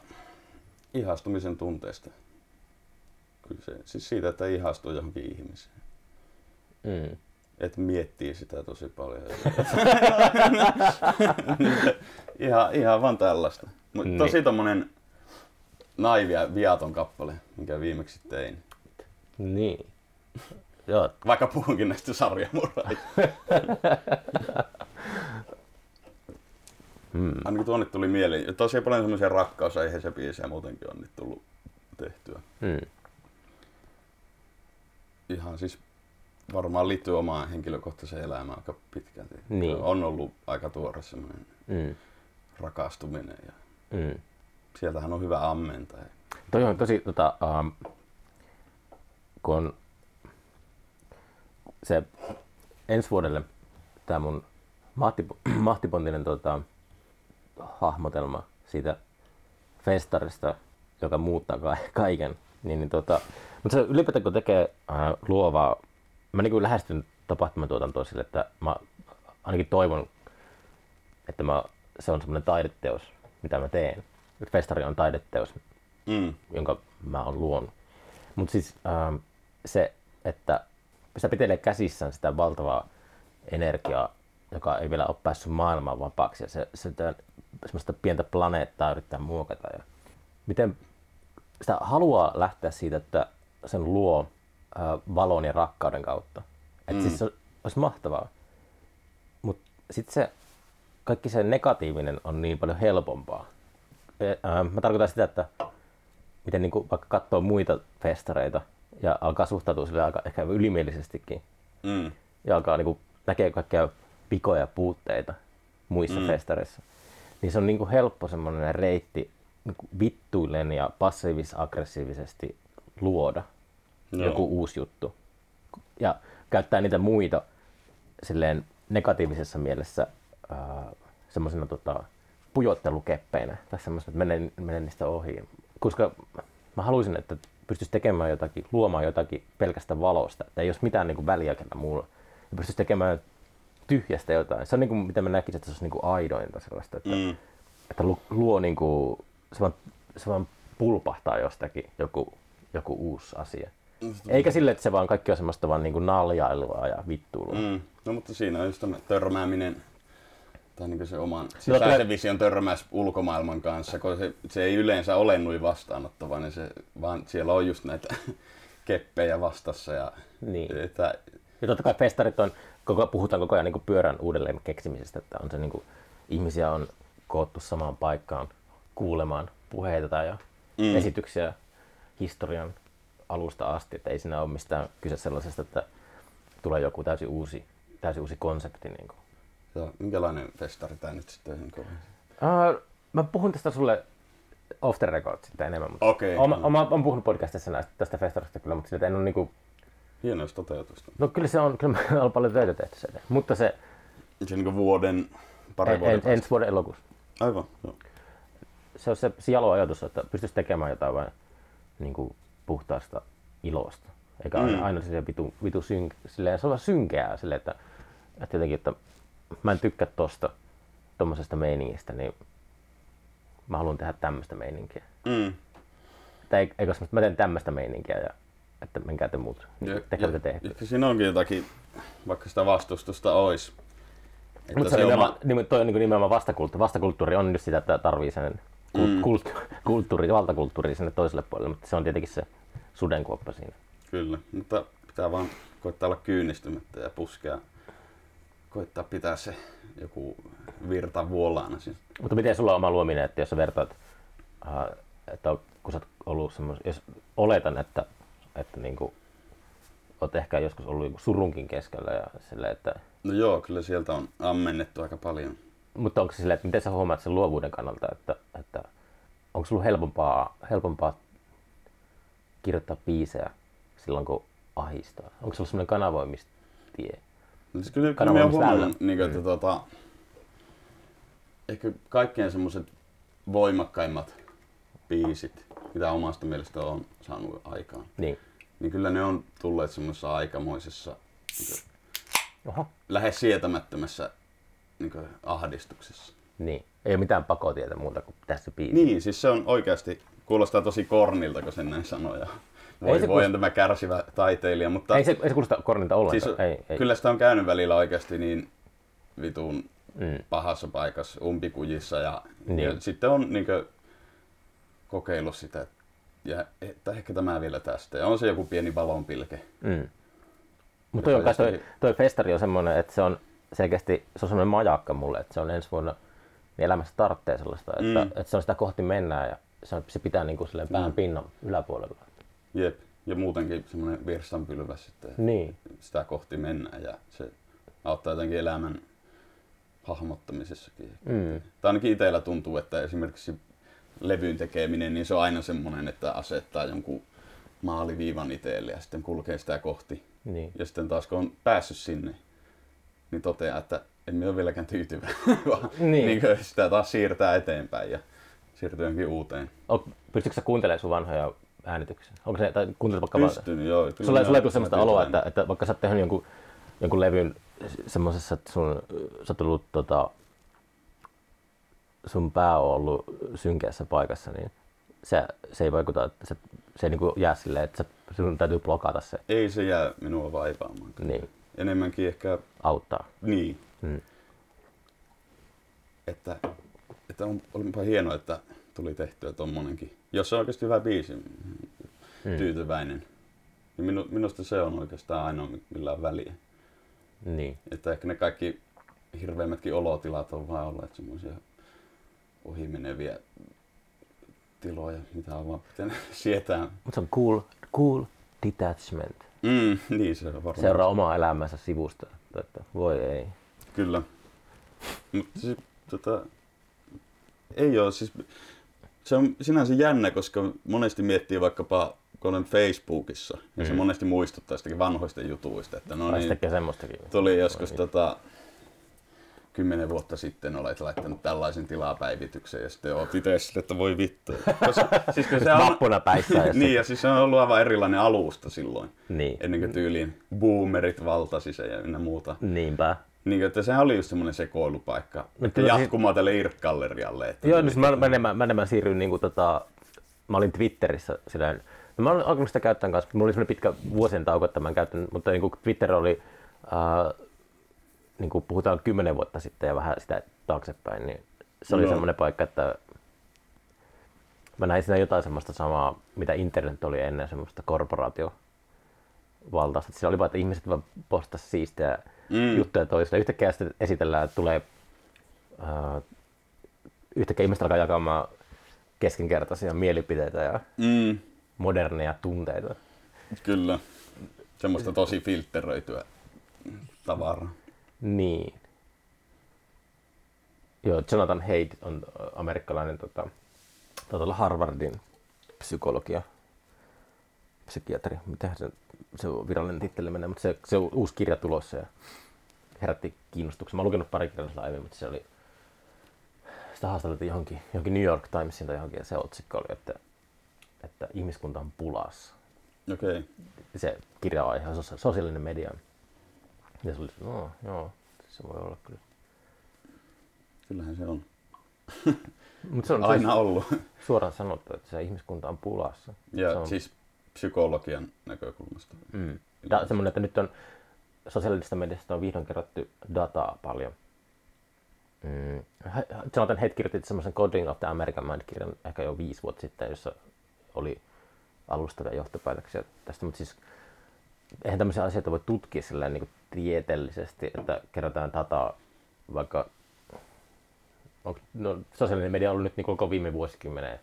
ihastumisen tunteesta. Kyllä se, siis siitä, että ihastuu johonkin ihmiseen. Mm. Että miettii sitä tosi paljon. ihan, ihan vaan tällaista. Mutta Niin. tosi tommonen naivi ja viaton kappale, minkä viimeksi tein. Niin. Joo. Vaikka puhunkin näistä sarjamurhaista. Mm. Ainakin tuonne tuli mieleen. Tosi paljon semmoisia rakkausaiheisia biisejä muutenkin on nyt tullut tehtyä. Mm. Ihan siis varmaan liittyy omaan henkilökohtaiseen elämään aika pitkälti. Niin. On ollut aika tuore semmoinen Mm. rakastuminen ja Mm. sieltähän on hyvä ammentaa. Toi on tosi, tota, um, kun on se ensi vuodelle tämä mun Mahti, mahtipontinen tota, hahmotelma siitä festarista, joka muuttaa ka- kaiken. Niin, niin tota, mutta se ylipäätään kun tekee ää, luovaa, mä niin lähestyn tapahtumatuotantoa sille, että mä ainakin toivon, että mä, se on semmoinen taideteos, mitä mä teen. Festari on taideteos, Mm. jonka mä oon luonut. Mutta siis ähm, se, että sitä pitelee käsissään sitä valtavaa energiaa, joka ei vielä ole päässyt maailmaan vapaaksi. Ja se, sitä, semmoista pientä planeettaa yrittää muokata. Ja miten sitä haluaa lähteä siitä, että sen luo äh, valon ja rakkauden kautta. Että Mm. siis se olisi mahtavaa. Mutta sitten se kaikki se negatiivinen on niin paljon helpompaa. E, äh, mä tarkoitan sitä, että miten niin kuin vaikka katsoo muita festareita ja alkaa suhtautua sille aika ehkä ylimielisetkin Mm. ja alkaa niin kuin, näkee kaikkia vikoja ja puutteita muissa Mm. mm. festareissa, niin se on niin kuin helppo semmoinen reitti niin kuin vittuillen ja passiivis-aggressiivisesti luoda Joo. joku uusi juttu. Ja käyttää niitä muita silleen negatiivisessa mielessä äh, semmoisena tota, pujottelukeppeinä tai semmoisena, että menen, menen niistä ohi. Koska mä haluaisin, että pystyisi tekemään jotakin, luomaan jotakin pelkästä valosta. Että ei olisi mitään niin kuin väliä kenellä muulla. Ja pystyisi tekemään tyhjästä jotain. Se on niin kuin, mitä mä näkisin, että se olisi niin kuin aidointa sellaista, että, Mm. että lu- luo niin kuin, se vaan, se vaan pulpahtaa jostakin joku, joku uusi asia. Eikä sille, että se vaan kaikki on semmoista vaan niin kuin naljailua ja vittuilua. Mm. Mm. No mutta siinä on just tämä törmääminen, tai niin se oman sisäisen vision törmäys ulkomaailman kanssa, kun se, se ei yleensä ole noin vastaanottava, niin se, vaan siellä on just näitä keppejä vastassa. Ja, Niin. että, Ja totta kai festarit on, koko, puhutaan koko ajan niin kuin pyörän uudelleen keksimisestä, että on se niin kuin, ihmisiä on koottu samaan paikkaan kuulemaan puheita tai ja Mm. esityksiä historian alusta asti, että ei siinä ole mistään kyse sellaisesta, että tulee joku täysin uusi, täysin uusi konsepti. Niin kuin. ja minkälainen festari tämä nyt sitten on? Uh, mä puhun tästä sulle off the record sitten enemmän, mutta Okei. Oma, oma, olen puhunut podcastissa näistä, tästä festarista kyllä, mutta en ole niinku, Hieno, jos toteutusta. no kyllä se on, kyllä me on paljon töitä tehty sen mutta se Se niin vuoden, pari en, vuoden en, ensi vuoden elokuussa. Aivan, joo. se on se, se jalo ajatus, että pystyisi tekemään jotain vain niin kuin puhtaasta ilosta. Eikä Mm. aina, aina silleen vitu, vitu synk, silleen, se on vaan synkeää silleen, että, että jotenkin, että mä en tykkää tosta, tommosesta meiningistä, niin mä haluan tehdä tämmöistä meininkiä. Mm. Tai ei- eikö mä teen tämmöistä meininkiä ja että menkää te muut, Ja, niin mitä teette. ehkä siinä onkin jotakin, vaikka sitä vastustusta olisi. Mutta se, se on oma, nimenomaan, nimen- toi on niin nimenomaan vastakulttuuri. Vastakulttuuri on just sitä, että tarvii sen kult, Mm. kult, kulttuuri, valtakulttuuri sinne toiselle puolelle, mutta se on tietenkin se sudenkuoppa siinä. Kyllä, mutta pitää vaan koittaa olla kyynistymättä ja puskea. Koittaa pitää se joku virta vuolaana. Siis. Mutta miten sulla on oma luominen, että jos sä vertaat, äh, että kun sä oot ollut semmos, jos oletan, että, että niinku, oot ehkä joskus ollut joku surunkin keskellä ja sille, että, No joo, kyllä sieltä on ammennettu aika paljon. mutta onko se silleen, että miten sä huomaat sen luovuuden kannalta, että, että onko sulla helpompaa, helpompaa kirjoittaa biisejä silloin, kun ahistaa? Onko sulla semmoinen kanavoimistie? No siis kyllä, kyllä oon huomannut, niin kuin, että Mm. tota, ehkä kaikkein semmoiset voimakkaimmat biisit, mitä omasta mielestä on saanut aikaan, Niin. niin kyllä ne on tulleet semmoisessa aikamoisessa niin Oho. lähes sietämättömässä niin kuin, ahdistuksessa. Niin. Ei ole mitään pakotietä muuta kuin tässä biisi. Niin, siis se on oikeasti, kuulostaa tosi kornilta, kun sen näin sanoo. Ja voi, se voi kuulosta- tämä kärsivä taiteilija, mutta Ei se, ei se kuulosta kornilta ollenkaan. siis, ei, ei. kyllä sitä on käynyt välillä oikeasti niin vitun Mm. pahassa paikassa, umpikujissa ja, Niin. ja sitten on niin kuin, kokeillut sitä, ja, että ehkä tämä vielä tästä. Ja on se joku pieni valonpilke. Mm. Mutta toi, toi, toi festari on semmoinen, että se on selkeästi se on semmoinen majakka mulle, että se on ensi vuonna niin elämässä tarvitsee sellaista, että, Mm. että se on sitä kohti mennään ja se, on, se pitää niin kuin pään Mm. pinnan yläpuolella. Jep. Ja muutenkin semmoinen virstanpylväs, että Niin. sitä kohti mennään ja se auttaa jotenkin elämän hahmottamisessakin. Mm. Tai ainakin itsellä tuntuu, että esimerkiksi levyn tekeminen, niin se on aina semmoinen, että asettaa jonkun maaliviivan itselle ja sitten kulkee sitä kohti. Niin. Ja sitten taas kun on päässyt sinne, niin toteaa, että emme ole vieläkään tyytyväisiä, vaan Niin. niin. kuin sitä taas siirtää eteenpäin ja siirtyy johonkin uuteen. O, pystytkö sä kuuntelemaan sun vanhoja äänityksiä? Onko se, tai kuuntelet vaikka vaan- Pystyn, joo. kyllä Sulla, ei tule sellaista tyytyväinen. oloa, että, että vaikka sä oot tehnyt jonkun, jonkun levyn semmoisessa, että sun, sä oot ollut, tota, sun pää on ollut synkeässä paikassa, niin se, se ei vaikuta, että se, se ei niinku jää silleen, että sä, sun täytyy blokata se, Ei se jää minua vaivaamaan. niin Enemmänkin ehkä auttaa. niin, Mm. että, että on, olipa hienoa, että tuli tehtyä tommonenkin. Jos se on oikeasti hyvä biisi, Mm. tyytyväinen, niin minu, minusta se on oikeastaan ainoa, millä on väliä. Niin. Että ehkä ne kaikki hirveimmätkin olotilat on vaan olleet semmoisia ohimeneviä tiloja, mitä on vaan pitänyt sietää. Mutta se on cool, cool detachment. Mm, niin se on varmaan. Seuraa omaa elämänsä sivusta. Että voi ei. Kyllä. Mutta siis, tota, ei ole, siis se on sinänsä jännä, koska monesti miettii vaikkapa, kun olen Facebookissa, ja se Mm. monesti muistuttaa sitäkin vanhoista jutuista, että no niin, semmoistakin. tuli joskus tota, kymmenen vuotta sitten olet laittanut tällaisen tilapäivityksen ja sitten oot itse sille, että voi vittu. Koska, siis kun se on, Vappuna päissä. ja niin, ja siis se on ollut aivan erilainen alusta silloin, niin. ennen kuin tyyliin boomerit valtasi se ja ynnä muuta. Niinpä. Niin, että sehän oli just semmoinen sekoilupaikka. Että siis- jatkumaa tälle Irk-gallerialle. Että Joo, niin mä, mä, enemmän, mä enemmän siirryin niinku tota, mä olin Twitterissä silleen, no mä olin alkanut sitä käyttää kanssa, mulla oli semmoinen pitkä vuosien tauko, että mä en käyttänyt, mutta niinku Twitter oli, äh, niinku puhutaan kymmenen vuotta sitten ja vähän sitä taaksepäin, niin se oli Joo. semmoinen paikka, että mä näin siinä jotain semmoista samaa, mitä internet oli ennen semmoista korporaatio valtaista. Siellä oli vaan, että ihmiset vaan postasi siistejä Mm. mm. juttuja toisille. Yhtäkkiä sitten esitellään, että tulee äh, yhtäkkiä ihmiset alkaa jakamaan keskinkertaisia mielipiteitä ja Mm, moderneja tunteita. kyllä. Semmoista tosi filtteröityä tavaraa. Niin. Joo, Jonathan Haidt on amerikkalainen tota, olla Harvardin psykologia, psykiatri. Mitä se, se on virallinen titteli menee, mutta se, se on uusi kirja tulossa ja herätti kiinnostuksen. Mä oon lukenut pari sitä aiemmin, mutta se oli, sitä haastateltiin johonkin, johonkin New York Timesin tai johonkin ja se otsikko oli, että, että ihmiskunta on pulassa. Okei. Okay. Se kirja on ihan sos- sosiaalinen media. Ja se oli, no joo, se voi olla kyllä. Kyllähän se on. Mutta se on Aina ollut. siis suoraan sanottu, että se ihmiskunta on pulassa. Ja se on, siis psykologian näkökulmasta. mm. On semmoinen, että nyt on sosiaalisesta mediasta on vihdoin kerätty dataa paljon. Mm. Jonathan Head kirjoitti semmoisen Coding of the American Mind-kirjan ehkä jo viisi vuotta sitten, jossa oli alustavia johtopäätöksiä tästä, mutta siis eihän tämmöisiä asioita voi tutkia sillä niin tieteellisesti, että kerätään dataa vaikka no, sosiaalinen media on ollut nyt niin koko viime vuosikymmenen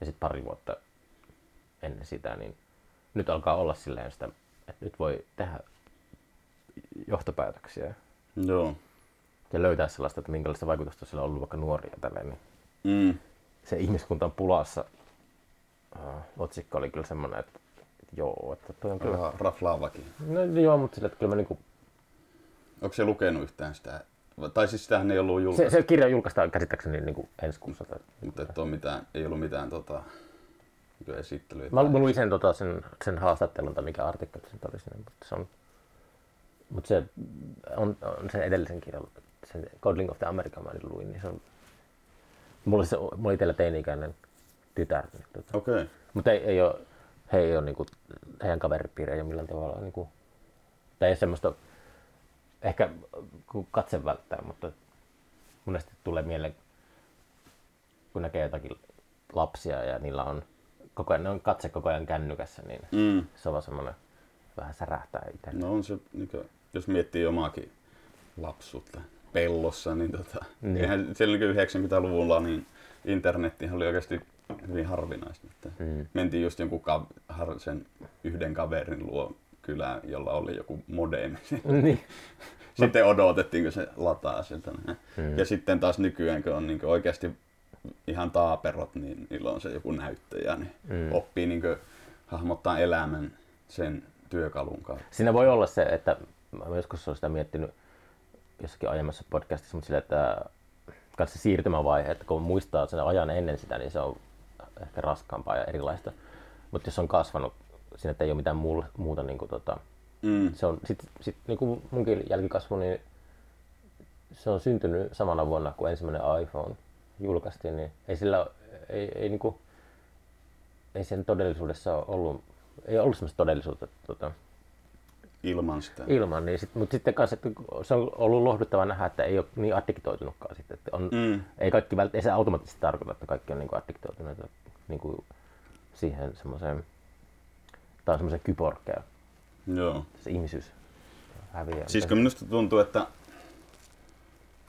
ja sitten pari vuotta ennen sitä, niin nyt alkaa olla silleen sitä, että nyt voi tehdä johtopäätöksiä Joo. ja löytää sellaista, että minkälaista vaikutusta sillä on ollut vaikka nuoria tälleen, niin Mm. se ihmiskunta on pulassa. Uh, otsikko oli kyllä semmoinen, että joo, että toi on kyllä... Vähän raflaavakin. No joo, mutta sille, että kyllä mä niinku, Onko se lukenut yhtään sitä? Tai siis sitähän ei ollut se, julkaistu, se kirja julkaistaan käsittääkseni niinku ensi kuussa. Tai, mutta et ole mitään, ei ollut mitään tota, niin esittelyä. Mä, mä luin sen, tota, sen, sen haastattelun tai mikä artikkeli se oli sinne, mutta se on, mutta se on, on sen edellisen kirjan, sen Codling of the American Mind luin, niin se on, mulla oli, se, mulla itsellä teini-ikäinen tytär, niin, tota, Okei. Okay. mutta ei, ei ole, he ei ole niinku, heidän kaveripiiri ei ole millään tavalla niinku, tai ei semmoista, ehkä katse välttää, mutta monesti tulee mieleen, kun näkee jotakin lapsia ja niillä on koko ajan, ne on katse koko ajan kännykässä, niin Mm. se on semmoinen vähän särähtää itse. No on se, niin kuin, jos miettii omaakin lapsuutta pellossa, niin, tota, Niin. niin. eihän siellä niin 90-luvulla niin internettihän oli oikeasti hyvin harvinaista. Että Mm. Mentiin just jonkun ka- har- sen yhden kaverin luo kylään, jolla oli joku modemi. niin. sitten odotettiin, kun se lataa sieltä. Mm. Ja sitten taas nykyään, kun on niin oikeasti ihan taaperot, niin niillä on se joku näyttäjä, niin Mm. oppii niin hahmottaa elämän sen työkalun kautta. Siinä voi olla se, että mä joskus olen sitä miettinyt, jossakin aiemmassa podcastissa, mutta sillä, että kanssa se siirtymävaihe, että kun muistaa sen ajan ennen sitä, niin se on ehkä raskaampaa ja erilaista. Mutta jos on kasvanut siinä, että ei ole mitään muu, muuta, niin kuin, tota, Mm. se on sit, sit, niin kuin munkin jälkikasvu, niin se on syntynyt samana vuonna, kun ensimmäinen iPhone julkaistiin, niin ei sillä, ei, ei, niin kuin, ei sen todellisuudessa ole ollut, ei ollut sellaista todellisuutta tota, Ilman sitä. ilman, niin sit, mutta sitten kanssa, että se on ollut lohduttava nähdä, että ei ole niin addiktoitunutkaan sitten, että on, Mm. ei kaikki vält, ei se automaattisesti tarkoita, että kaikki on niin kuin addiktoituneita niin kuin siihen semmoiseen, tai semmoiseen kyborgeen, Joo. se ihmisyys häviää. Siis kun minusta tuntuu, että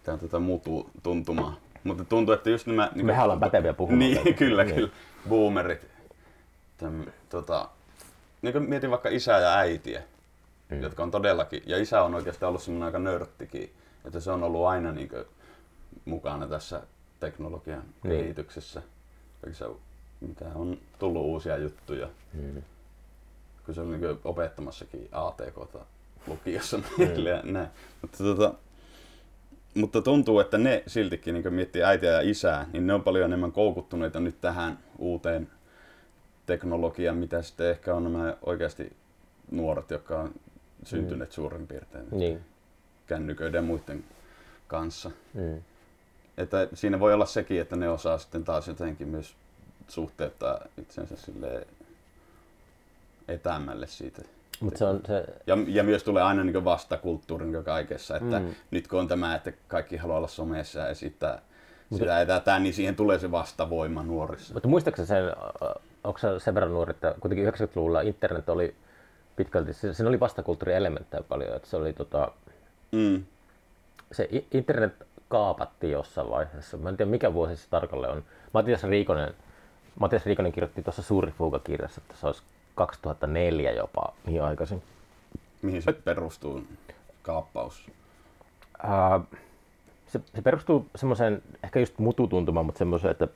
tämä on tätä mutu tuntumaa. Mutta tuntuu, että just nämä... Niin Mehän ollaan päteviä puhumaan. Niin, kyllä, Niin. kyllä. Boomerit. Täm, tota, niin mietin vaikka isää ja äitiä, mm. jotka on todellakin, ja isä on oikeastaan ollut semmoinen aika nörttikin, että se on ollut aina niin kuin, mukana tässä teknologian Niin. kehityksessä. Kaikissa, mitä on tullut uusia juttuja. Mm. kun se on niin opettamassakin ATK lukiossa meille ja näin. Mutta, tota, mutta tuntuu, että ne siltikin niin miettii äitiä ja isää, niin ne on paljon enemmän koukuttuneita nyt tähän uuteen teknologiaan, mitä sitten ehkä on nämä oikeasti nuoret, jotka on syntyneet suurin piirtein Niin. kännyköiden ja muiden kanssa. Mm. Että siinä voi olla sekin, että ne osaa sitten taas jotenkin myös suhteuttaa itsensä sille etämälle siitä Mutta se on se, Ja, ja myös tulee aina niin vastakulttuuri niin kaikessa, että Mm. mm. nyt kun on tämä, että kaikki haluaa olla somessa ja esittää sitä ja tätä, niin siihen tulee se vastavoima nuorissa. mutta muistaakseni sen, onko se sen verran nuori, että kuitenkin 90-luvulla internet oli pitkälti, se- siinä oli vastakulttuurielementtejä paljon, että se oli tota, Mm. se internet kaapattiin jossain vaiheessa. Mä en tiedä mikä vuosi se tarkalleen on. Matias Riikonen, Matias Riikonen kirjoitti tuossa Suuri Fuuga-kirjassa, että se olisi 2004 jopa niin aikaisin. Mihin se perustuu kaappaus? Ää, se, se perustuu semmoiseen ehkä just mututuntumaan, mutta semmoiseen, että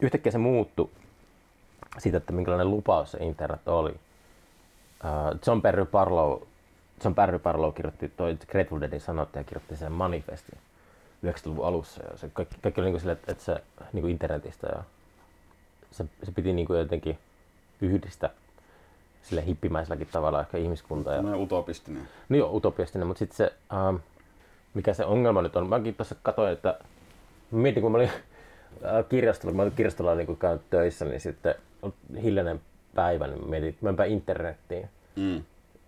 yhtäkkiä se muuttui siitä, että minkälainen lupaus se internet oli. Ää, John Perry Barlow, John Perry Barlow kirjoitti, toi Grateful Deadin sanottaja kirjoitti sen manifestin 90-luvun alussa. Ja se kaikki, kaikki oli niin sille, että, että se niin internetistä ja se, se piti niin kuin jotenkin yhdistä sille hippimäiselläkin tavalla ehkä ihmiskuntaa. Ja, Semmoinen utopistinen. No joo, utopiastinen, mutta sitten se, ähm, mikä se ongelma nyt on, mäkin tuossa katsoin, että mietin, kun mä olin äh, kirjastolla, kun mä olin kirjastolla niin käynyt töissä, niin sitten hiljainen päivä, niin mietin, menpä internettiin. Mm.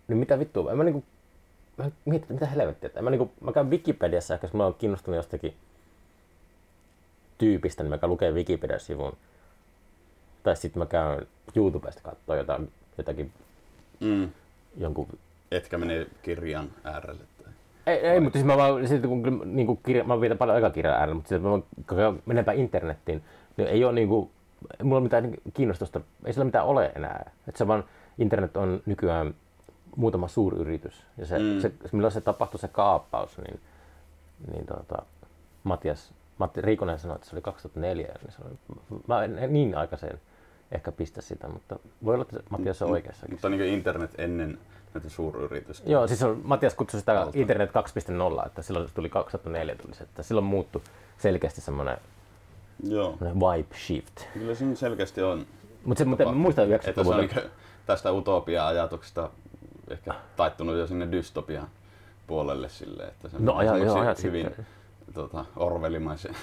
Niin mitä vittua, en mä niinku, mä mietin, mitä helvettiä, että mä, niinku, mä käyn Wikipediassa, ehkä jos mä oon kiinnostunut jostakin tyypistä, niin mä käyn lukee Wikipedia-sivun. Tai sitten mä käyn YouTubesta katsoa jotain, jotakin Mm. jonkun Etkä mene kirjan äärelle. Tai... Ei, ei mutta siis mä vaan, sitten kun niin kuin kirja, mä viitän paljon aikakirjan äärellä, mutta sitten mä menenpä internettiin, niin ei ole niin kuin, mulla mitään niin kiinnostusta, ei sillä mitään ole enää. Että se vaan, internet on nykyään muutama suuryritys. Ja se, mm. Se, milloin se tapahtui se kaappaus, niin, niin tota, Matias, Matti Riikonen sanoi, että se oli 2004. Niin se oli, mä en niin aikaisen ehkä pistä sitä, mutta voi olla, että Matias on oikeassa. Mutta niin internet ennen näitä suuryritystä. Joo, siis on, Matias kutsui sitä Alta. Internet 2.0, että silloin se tuli 2004 tuli se, että silloin muuttui selkeästi semmoinen Joo. vibe shift. Kyllä siinä selkeästi on. Mutta se, mutta mä muistan Että se on 90-luvulta, tästä utopia-ajatuksesta ehkä taittunut jo sinne dystopian puolelle silleen, että se on No, aja- semmoksi joo, ajat hyvin sitten. tota, orvelimaisen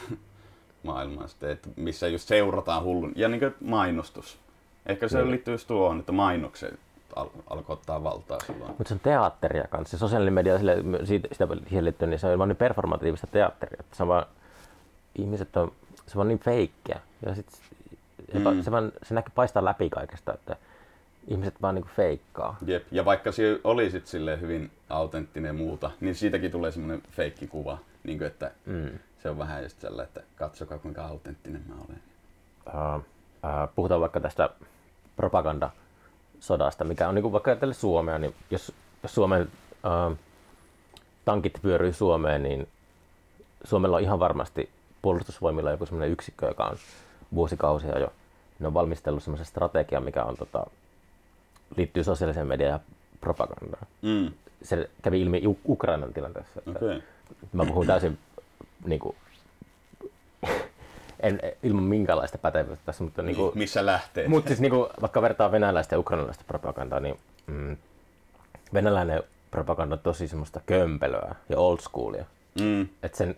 maailman sitten, että missä just seurataan hullun. Ja niin kuin mainostus. Ehkä se Niin. liittyy just tuohon, että mainokset al- alkoi ottaa valtaa silloin. mutta se on teatteria kanssa. Se sosiaalinen media sille, siitä, sitä siihen liittyen, niin se on vaan niin performatiivista teatteria. Että vaan, ihmiset on, se on niin feikkiä. Ja sit, mm. Mm. se, vaan, se näkyy paistaa läpi kaikesta, että ihmiset vaan niin feikkaa. Jep. Ja vaikka se oli sit silleen hyvin autenttinen ja muuta, niin siitäkin tulee semmoinen feikkikuva. Niin kuin, että Mm. se on vähän just sellainen, että katsokaa kuinka autenttinen mä olen. uh, uh, puhutaan vaikka tästä propagandasodasta, mikä on niin kuin vaikka ajatellen Suomea, niin jos, jos Suomen uh, tankit pyörii Suomeen, niin Suomella on ihan varmasti puolustusvoimilla joku sellainen yksikkö, joka on vuosikausia jo ne on valmistellut semmoisen strategian, mikä on, tota, liittyy sosiaaliseen mediaan ja propagandaan. Mm. se kävi ilmi U- Ukrainan tilanteessa. Että. Okay. Mä puhun täysin niin kuin, en, ilman minkäänlaista pätevyyttä tässä, mutta niin kuin, Missä lähtee? mutta siis niinku, vaikka vertaa venäläistä ja ukrainalaista propagandaa, niin mm, venäläinen propaganda on tosi semmoista kömpelöä ja old schoolia. Mm. Et sen,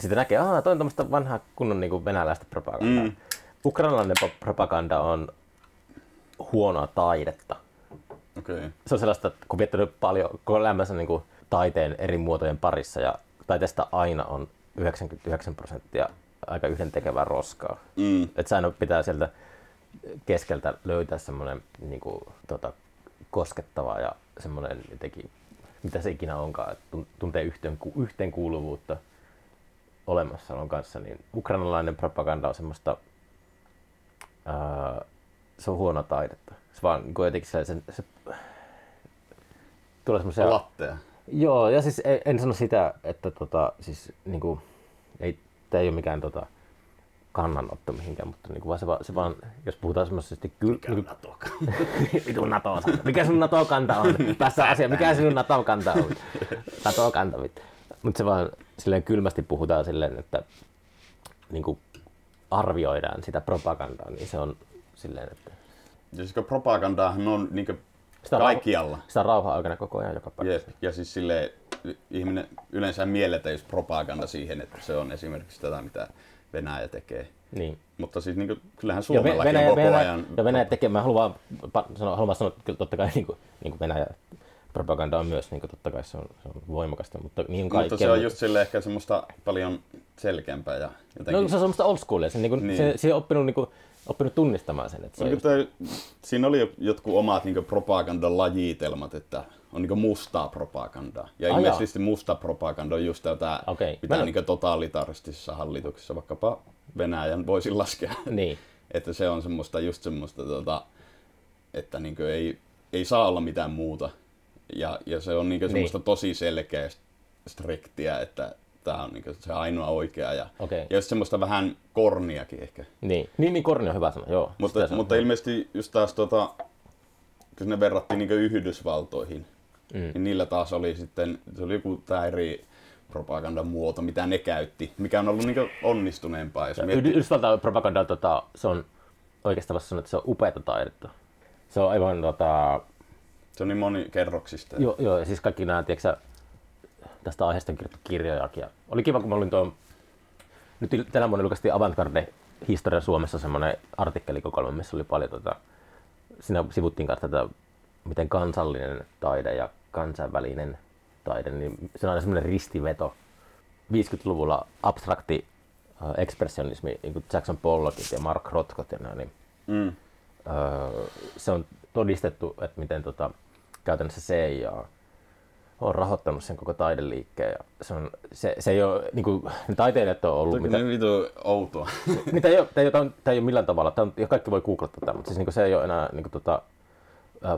sitä näkee, että toi on tämmöistä vanhaa kunnon niinku venäläistä propagandaa. Mm. Ukrainalainen pro- propaganda on huonoa taidetta. Okay. Se on sellaista, että kun viettänyt paljon koko elämänsä niinku taiteen eri muotojen parissa ja taiteesta aina on 99 prosenttia aika yhdentekevää roskaa. Mm. Että aina pitää sieltä keskeltä löytää semmoinen niin kuin, tota, koskettava ja semmoinen jotenkin, mitä se ikinä onkaan, että tun- tuntee yhteen, yhteenkuuluvuutta olemassaolon kanssa, niin ukrainalainen propaganda on semmoista, ää, se on huono taidetta. Se vaan niin kuin jotenkin se, se, se tulee semmoisia... Lattea. Joo, ja siis en, en sano sitä, että tota, siis niinku, ei, tämä ei ole mikään tota, kannanotto mihinkään, mutta niinku, vaan se, vaan, se vaan, jos puhutaan semmoisesti kyllä... Niinku, Vitu NATO Mikä sun NATO-kanta on? Tässä asia, mikä sinun NATO-kanta on? NATO-kanta, vittu. Mutta se vaan silleen kylmästi puhutaan silleen, että niinku, arvioidaan sitä propagandaa, niin se on silleen, että Ja siis propagandaahan on niinku sitä on, kaikkialla. rauha, sitä on rauhan aikana koko ajan joka paikassa. Jep. Ja siis sille ihminen yleensä mielletään just propaganda siihen, että se on esimerkiksi tätä, mitä Venäjä tekee. Niin. Mutta siis niin kuin, kyllähän Ja Suomellakin Venäjä, on koko Venäjä, ajan... ja Venäjä tekee, mä haluan, vaan sanoa, haluan sanoa, että kyllä totta kai niin kuin, niin kuin Venäjä propaganda on myös, niin kuin, totta kai se on, se on voimakasta, mutta niin on kaikkea. Mutta se on just sille ehkä semmoista paljon selkeämpää ja jotenkin... No, se on semmoista old schoolia, se, niin kuin, Niin. se, se on oppinut, niin kuin, oppinut tunnistamaan sen. Että se on Oliko just, toi, siinä oli jo jotkut omat niin propagandan lajitelmat, että on niin mustaa propagandaa. Ja Ai ilmeisesti musta propaganda on just tätä, Okei. mitä Mä en- niin totalitaristisissa hallituksissa, vaikkapa Venäjän voisi laskea. niin. että se on semmoista, just semmoista, tota, että niin ei, ei saa olla mitään muuta. Ja, ja se on niin semmoista tosi selkeä striktiä, että tämä on niin se ainoa oikea. Ja, Okei. ja just semmoista vähän korniakin ehkä. Niin. niin, niin Korni on hyvä sana, joo. Mutta, Sitä on. mutta ilmeisesti just taas tota, kun ne verrattiin niin Yhdysvaltoihin, Mm. niin niillä taas oli sitten, se oli joku tää eri propagandan muoto, mitä ne käytti, mikä on ollut niin onnistuneempaa. Jos miettii, Yhdysvaltain propaganda, tota, se on oikeastaan vasta sanoa, että se on upeata taidetta. Se on aivan tota, se on niin monikerroksista. Joo, joo, ja siis kaikki nämä, tiedätkö, tästä aiheesta on kirjoittu kirjojakin. Ja oli kiva, kun mä olin tuon, nyt tänä vuonna julkaistiin Avantgarde Historia Suomessa semmoinen artikkelikokoelma, missä oli paljon tota, siinä sivuttiin kanssa tätä, miten kansallinen taide ja kansainvälinen taide, niin se on aina semmoinen ristiveto. 50-luvulla abstrakti äh, ekspressionismi, niin kuin Jackson Pollockit ja Mark Rothkot ja nämä, niin Mm. Öö, se on todistettu, että miten tota, käytännössä CIA on rahoittanut sen koko taideliikkeen. Ja se, on, se, se ei ole, niin kuin, ne taiteilijat on ollut, mitä, vitu outoa. niin, tämä, ei ole, tämä, ei ole, tämä, ei ole millään tavalla, tämä on, ja kaikki voi googlettaa tätä, mutta siis niin kuin, se ei ole enää niin kuin, tota,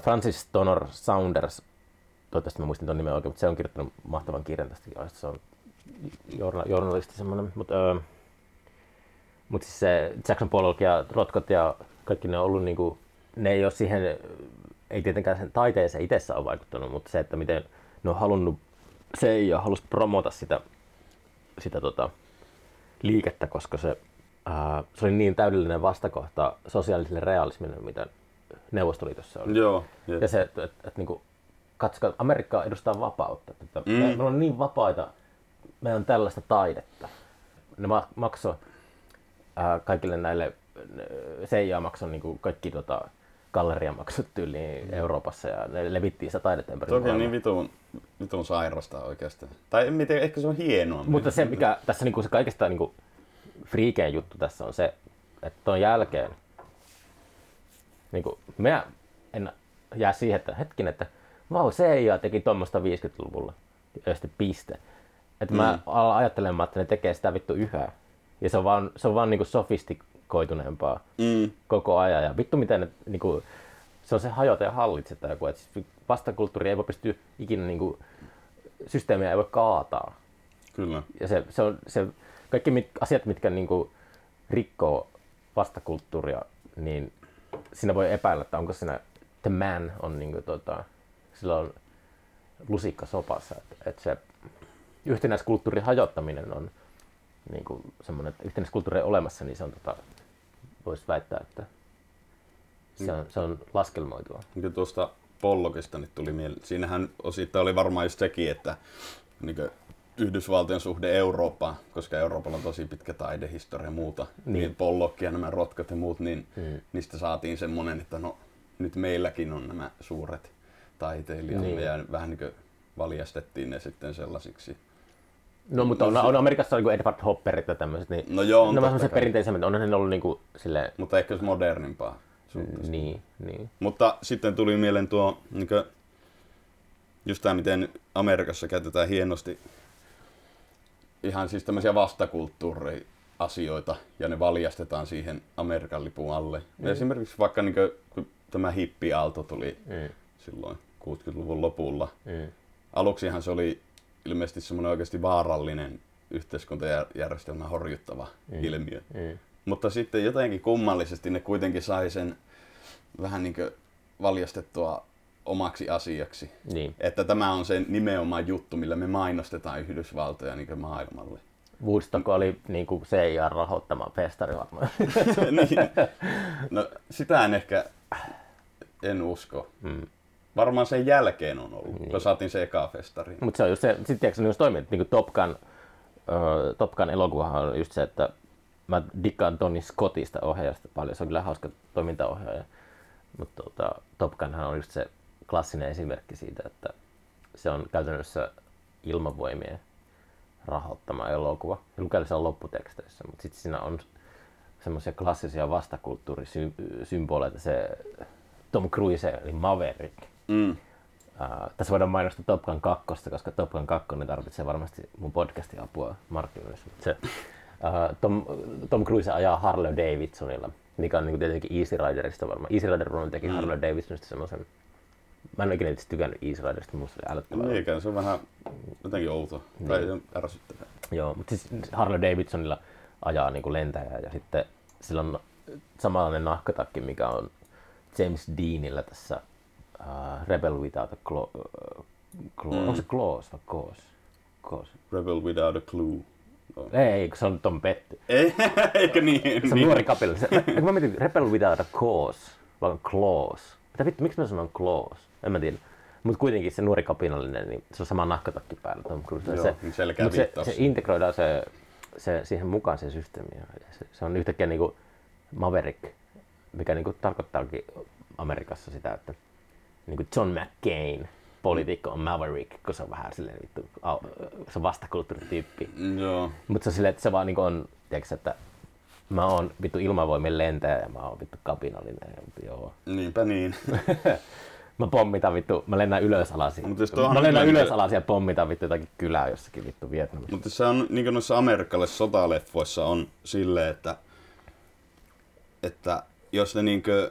Francis Donor Saunders, toivottavasti mä muistin tuon nimen oikein, mutta se on kirjoittanut mahtavan kirjan tästä aiheesta, se on journa, journalisti semmoinen, mutta, öö, mutta siis se Jackson Pollock ja Rothkot ja kaikki ne on ollut niinku, ne ei ole siihen, ei tietenkään sen taiteeseen itsessä ole vaikuttanut, mutta se, että miten ne on halunnut, se ei ole halusi promota sitä, sitä tota, liikettä, koska se, ää, se oli niin täydellinen vastakohta sosiaaliselle realismille, mitä Neuvostoliitossa oli. Joo. jep. Ja se, että, että, että niin kuin, katsokaa, Amerikka edustaa vapautta. Että Mm. mm. me, me on niin vapaita, meillä on tällaista taidetta. Ne ma- maksoi ää, kaikille näille, CIA maksoi niin kaikki tota, galleriamaksut tyyliin mm. Euroopassa ja ne levittiin sitä taidetta ympäri Toki on niin vitun, vitun sairasta oikeastaan. Tai en tiedä, ehkä se on hienoa. Mutta se, mikä tässä niin kuin se kaikista niin kuin friikein juttu tässä on se, että ton jälkeen niin kuin, mä en jää siihen, että hetkin, että vau, CIA teki tuommoista 50-luvulla. Ja sitten piste. Että mä Mm. alan ajattelemaan, että ne tekee sitä vittu yhä. Ja se on vaan, se on vaan niinku sofistikoituneempaa Mm. koko ajan. Ja vittu miten ne, niinku, se on se hajota ja hallitse tai joku. Että siis vastakulttuuri ei voi pysty ikinä, niinku, systeemiä ei voi kaataa. Kyllä. Ja se, se on se, kaikki mit, asiat, mitkä niinku rikkoo vastakulttuuria, niin siinä voi epäillä, että onko siinä the man on niinku tota, sillä on lusikka sopassa. Että, että se yhtenäiskulttuurin hajottaminen on niin kuin semmoinen, että yhtenäiskulttuuri ei olemassa, niin se on tota, voisi väittää, että se on, se on laskelmoitua. Niin tuosta Pollokista nyt tuli mieleen. Siinähän osittain oli varmaan just sekin, että niin Yhdysvaltojen suhde Eurooppaan, koska Euroopalla on tosi pitkä taidehistoria ja muuta, niin, niin Pollokki ja nämä rotkat ja muut, niin hmm. niistä saatiin semmoinen, että no nyt meilläkin on nämä suuret taiteilijat niin. ja vähän niin kuin valjastettiin ne sitten sellaisiksi. No mutta on, on Amerikassa niin Edward Hopperit ja tämmöiset, niin no joo, nämä semmoiset perinteisemmät, onhan ne ollut niin kuin silleen... Mutta ehkä se modernimpaa. Suhtaista. Niin, niin. Mutta sitten tuli mieleen tuo, niin kuin, just tämä, miten Amerikassa käytetään hienosti ihan siis tämmöisiä vastakulttuuria asioita ja ne valjastetaan siihen Amerikan lipun alle. Mm. Esimerkiksi vaikka niin kuin, kun tämä hippiaalto tuli mm. silloin 60-luvun lopulla. Mm. Aluksihan se oli ilmeisesti semmoinen oikeasti vaarallinen yhteiskuntajärjestelmä horjuttava mm. ilmiö. Mm. Mutta sitten jotenkin kummallisesti ne kuitenkin sai sen vähän niin valjastettua omaksi asiaksi. Niin. Että tämä on se nimenomaan juttu, millä me mainostetaan Yhdysvaltoja niin maailmalle. Woodstock oli niin kuin CIA rahoittama festari varmaan. niin. No sitä en ehkä, en usko. Hmm. Varmaan sen jälkeen on ollut, niin. kun saatiin se eka festari. Mutta se on just se, sitten tiedätkö, just toimii, niin kuin Top Gun, uh, Top Gun elokuvahan on just se, että mä dikkaan Tony Scottista ohjaajasta paljon, se on kyllä hauska toimintaohjaaja. Mutta tota, Top Gunhan on just se klassinen esimerkki siitä, että se on käytännössä ilmavoimien rahoittama elokuva. Ja lukee sen lopputeksteissä, mutta sitten siinä on semmoisia klassisia vastakulttuurisymboleita, se Tom Cruise eli Maverick. Mm. Uh, tässä voidaan mainostaa Top Gun 2, koska Top Gun 2 tarvitsee varmasti mun podcastin apua markkinoinnissa. Se, uh, Tom, Tom Cruise ajaa Harley Davidsonilla, mikä on niin tietenkin Easy Riderista varmaan. Easy Rider teki mm. Harley Davidsonista semmoisen Mä en ole ikinä tykännyt Easy Riderista, musta se älyttävää. Eikä, se on vähän jotenkin outo. Niin. Tai ärsyttävää. Joo, mutta siis Harley Davidsonilla ajaa niin kuin lentäjää ja sitten sillä on samanlainen nahkatakki, mikä on James Deanillä tässä uh, Rebel Without a Claw. Uh, claw. Mm. Onko se Claws vai Claws? Claws. Rebel Without a Clue. Oh. Ei, se on Tom Petty. Ei, eikö niin? Se on niin. nuori kapilla. mä mietin, Rebel Without a Cause, vai Claws. Mitä vittu, miksi mä sanon Claws? En mä tiedä. Mutta kuitenkin se nuori kapinallinen, niin se on sama nahkatakki päällä Tom Cruise. Joo, se, niin selkeä se, se, integroidaan se, se, siihen mukaan se systeemi. Se, se on yhtäkkiä niin kuin Maverick, mikä niin kuin tarkoittaakin Amerikassa sitä, että niin kuin John McCain, poliitikko on Maverick, kun se on vähän silleen vittu, se on vastakulttuurityyppi. Joo. Mutta se on silleen, että se vaan niin on, tiedätkö, että mä oon vittu ilmavoimien lentäjä ja mä oon vittu kapinallinen. Joo. Niinpä niin. Mä pommitan vittu, mä lennän ylös alas. Mä lennän ylös alas ja pommitan vittu jotakin kylää jossakin vittu Vietnamissa. Mutta se on niin kuin noissa amerikkalaisissa sotaleffoissa on silleen, että, että jos ne niin kuin,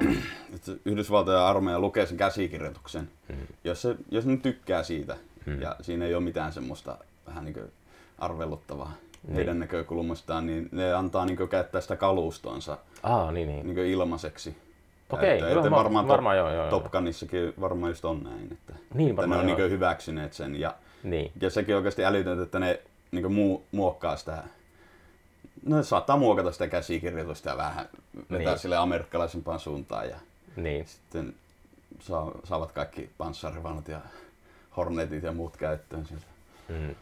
että Yhdysvaltojen armeija lukee sen käsikirjoituksen, hmm. jos, se, jos ne tykkää siitä hmm. ja siinä ei ole mitään semmoista vähän niin kuin arveluttavaa niin. heidän näkökulmastaan, niin ne antaa niin käyttää sitä kalustonsa Aa, niin, niin. Niin ilmaiseksi. Okei, okay, että, varmaan, varmaan joo, joo, Top Gunissakin varmaan just on näin, että, niin, että ne on niin hyväksyneet sen. Ja, niin. ja sekin oikeasti älytöntä, että ne niin muokkaa sitä, no saattaa muokata sitä käsikirjoitusta ja vähän vetää niin. sille amerikkalaisempaan suuntaan. Ja niin. sitten saa, saavat kaikki panssarivanut ja hornetit ja muut käyttöön sieltä. Mm.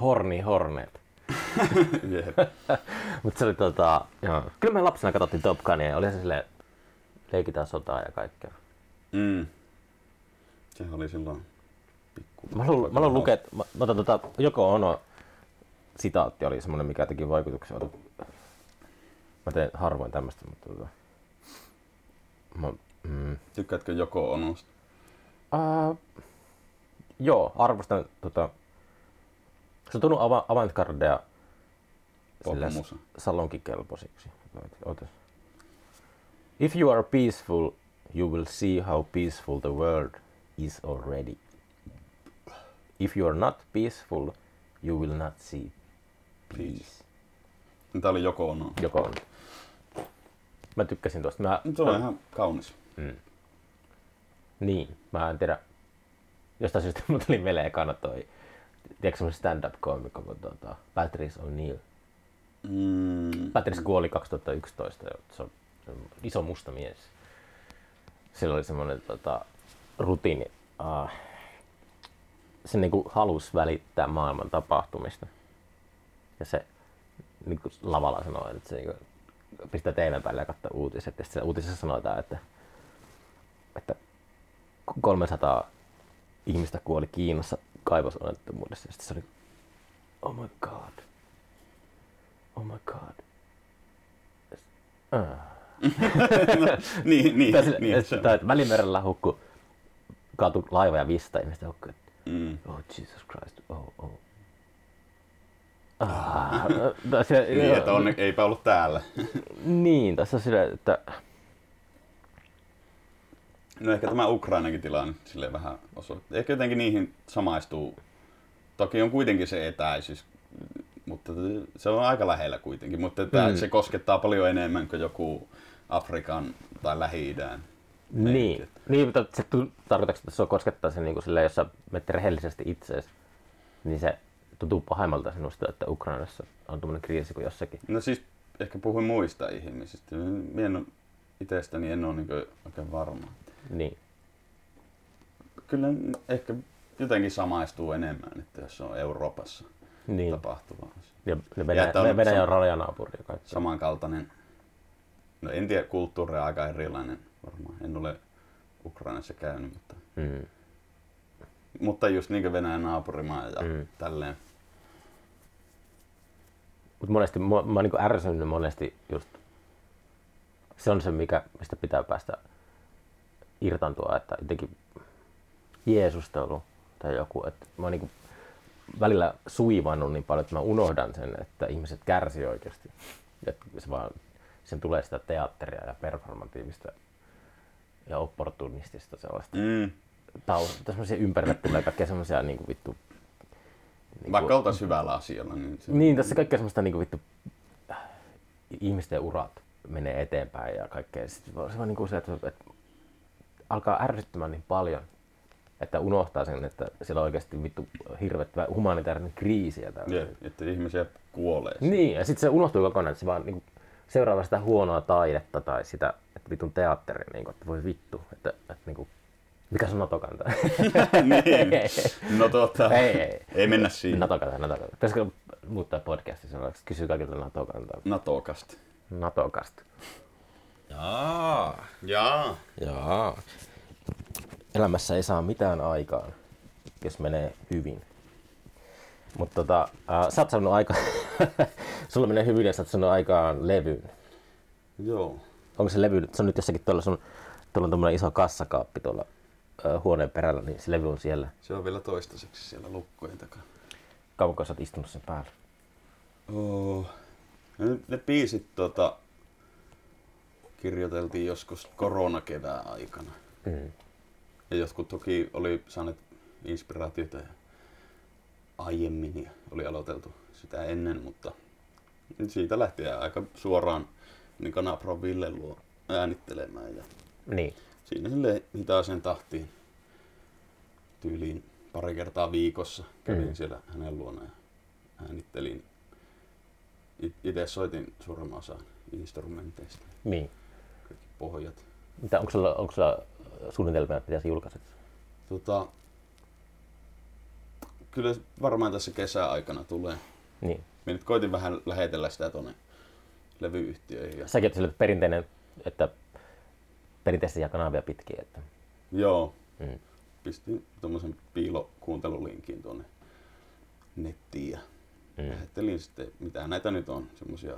Horni Hornet. Mutta se oli tota, joo. Kyllä me lapsena katsottiin Top Gunia ja oli se silleen, leikitään sotaa ja kaikkea. Mm. Sehän oli silloin pikku. Mä haluan, mä haluan lukea, mä, mä otan tota, Joko Ono sitaatti oli semmoinen, mikä teki vaikutuksen. Mä teen harvoin tämmöistä, mutta tota, mä, mm. Tykkäätkö Joko Onosta? Uh, joo, arvostan tota, se on tullut av- avantgardea salonkikelpoisiksi. Ootas. If you are peaceful, you will see how peaceful the world is already. If you are not peaceful, you will not see peace. Tämä oli joko on. Joko on. Mä tykkäsin tuosta. Mä, Tuo on ihan kaunis. Mm. Niin, mä en tiedä. Jostain syystä mut tuli mieleen ekana toi, tiedätkö semmonen stand-up-koomikko kuin tota, Patrice O'Neill. Mm, Patrice kuoli 2011 ja se on, se on iso musta mies. Sillä oli semmoinen tota, rutiini. Uh, se niinku halusi välittää maailman tapahtumista. Ja se niinku lavalla sanoi, että se niinku pistää TVn päälle ja katsoo uutiset. Ja sitten uutisessa sanotaan, että, että 300 ihmistä kuoli Kiinassa kaivosonnettomuudessa. Ja sitten se oli, oh my god. Oh my god. Ah. niin, niin, sille, niin, että, se, tai, Välimerellä hukku kaatu laiva ja 500 ihmistä hukku. että mm. Oh Jesus Christ, oh oh. Ah, tai se, niin, että on, eipä ollut täällä. niin, tässä on sille, että No ehkä tämä Ukrainakin tilanne silleen vähän osoittaa. Ehkä jotenkin niihin samaistuu. Toki on kuitenkin se etäisyys, mutta se on aika lähellä kuitenkin. Mutta tämä, Mm. se koskettaa paljon enemmän kuin joku Afrikan tai Lähi-idän. niin, niin mutta se tarkoitatko, että se koskettaa sen niin kuin silleen, jos sä menet rehellisesti itseesi, niin se tuntuu pahemmalta sinusta, että Ukrainassa on tuommoinen kriisi kuin jossakin. No siis ehkä puhuin muista ihmisistä. Minä en ole, itsestäni en ole niin oikein varma. Niin, Kyllä ehkä jotenkin samaistuu enemmän, että jos se on Euroopassa niin. tapahtuva asia. Ja, ja Venäjä, että on Venäjä on rajanaapuri ja kaikki. samankaltainen, no en tiedä, kulttuuri on aika erilainen varmaan. En ole Ukrainassa käynyt, mutta, Mm. mutta just niin kuin Venäjän naapurimaa ja mm. tälleen. Mutta monesti, mä, mä oon niin ärsynyt monesti just, se on se, mikä, mistä pitää päästä irtaantua, että jotenkin Jeesustelu tai joku, että mä oon niin välillä suivannut niin paljon, että mä unohdan sen, että ihmiset kärsii oikeasti. Että se vaan, sen tulee sitä teatteria ja performatiivista ja opportunistista sellaista Mm. semmoisia ympärille tulee kaikkea semmoisia niin vittu niin Vaikka oltaisiin hyvällä asialla, niin se, Niin, tässä kaikkea semmoista niinku vittu äh, ihmisten urat menee eteenpäin ja kaikkea. Sitten se on niinku se, että, että alkaa ärsyttämään niin paljon, että unohtaa sen, että siellä on oikeasti vittu hirvettävä humanitaarinen kriisi. Ja että ihmisiä kuolee. Niin, ja sitten se unohtuu kokonaan, että se vaan niinku seuraava sitä huonoa taidetta tai sitä, että vitun teatteri, niinku, että voi vittu, että, että niinku, mikä se on NATO-kanta? niin. No tota, ei, ei. ei mennä siihen. NATO-kanta, NATO-kanta. Pitäisikö muuttaa podcastissa sellaiksi, kysyä kaikilta NATO-kantaa? Natokasta. Natokasta. Jaa, Jaa. jaa. Elämässä ei saa mitään aikaan, jos menee hyvin. Mutta tota, äh, sä oot saanut aika... Sulla menee hyvin ja sä oot saanut aikaan levyyn. Joo. Onko se levy, se on nyt jossakin tuolla sun, tuolla on tommonen iso kassakaappi tuolla huoneen perällä, niin se levy on siellä. Se on vielä toistaiseksi siellä lukkojen takana. Kauanko sä oot istunut sen päällä? Oh. Ne, ne biisit tota, kirjoiteltiin joskus koronakevään aikana. Mm. Ja jotkut toki oli saaneet inspiraatiota ja aiemmin ja oli aloiteltu sitä ennen, mutta nyt siitä lähtien aika suoraan niin Kanapron Ville luo äänittelemään. Ja Niin. Siinä sille hitaaseen tahtiin tyyliin pari kertaa viikossa kävin Mm. siellä hänen luona ja äänittelin. Itse soitin suurimman osan instrumenteista, Niin. kaikki pohjat. Mitä, onko sulla, onko sulla suunnitelmia, että pitäisi julkaista? Tota, kyllä varmaan tässä kesäaikana tulee. Niin. Minä nyt koitin vähän lähetellä sitä tuonne levyyhtiöihin. Ja, Säkin sille perinteinen, että perinteisiä kanavia pitkin, että joo, mm. pistin tuommoisen piilokuuntelulinkin tuonne nettiin ja Mm. lähettelin sitten, mitä näitä nyt on, semmoisia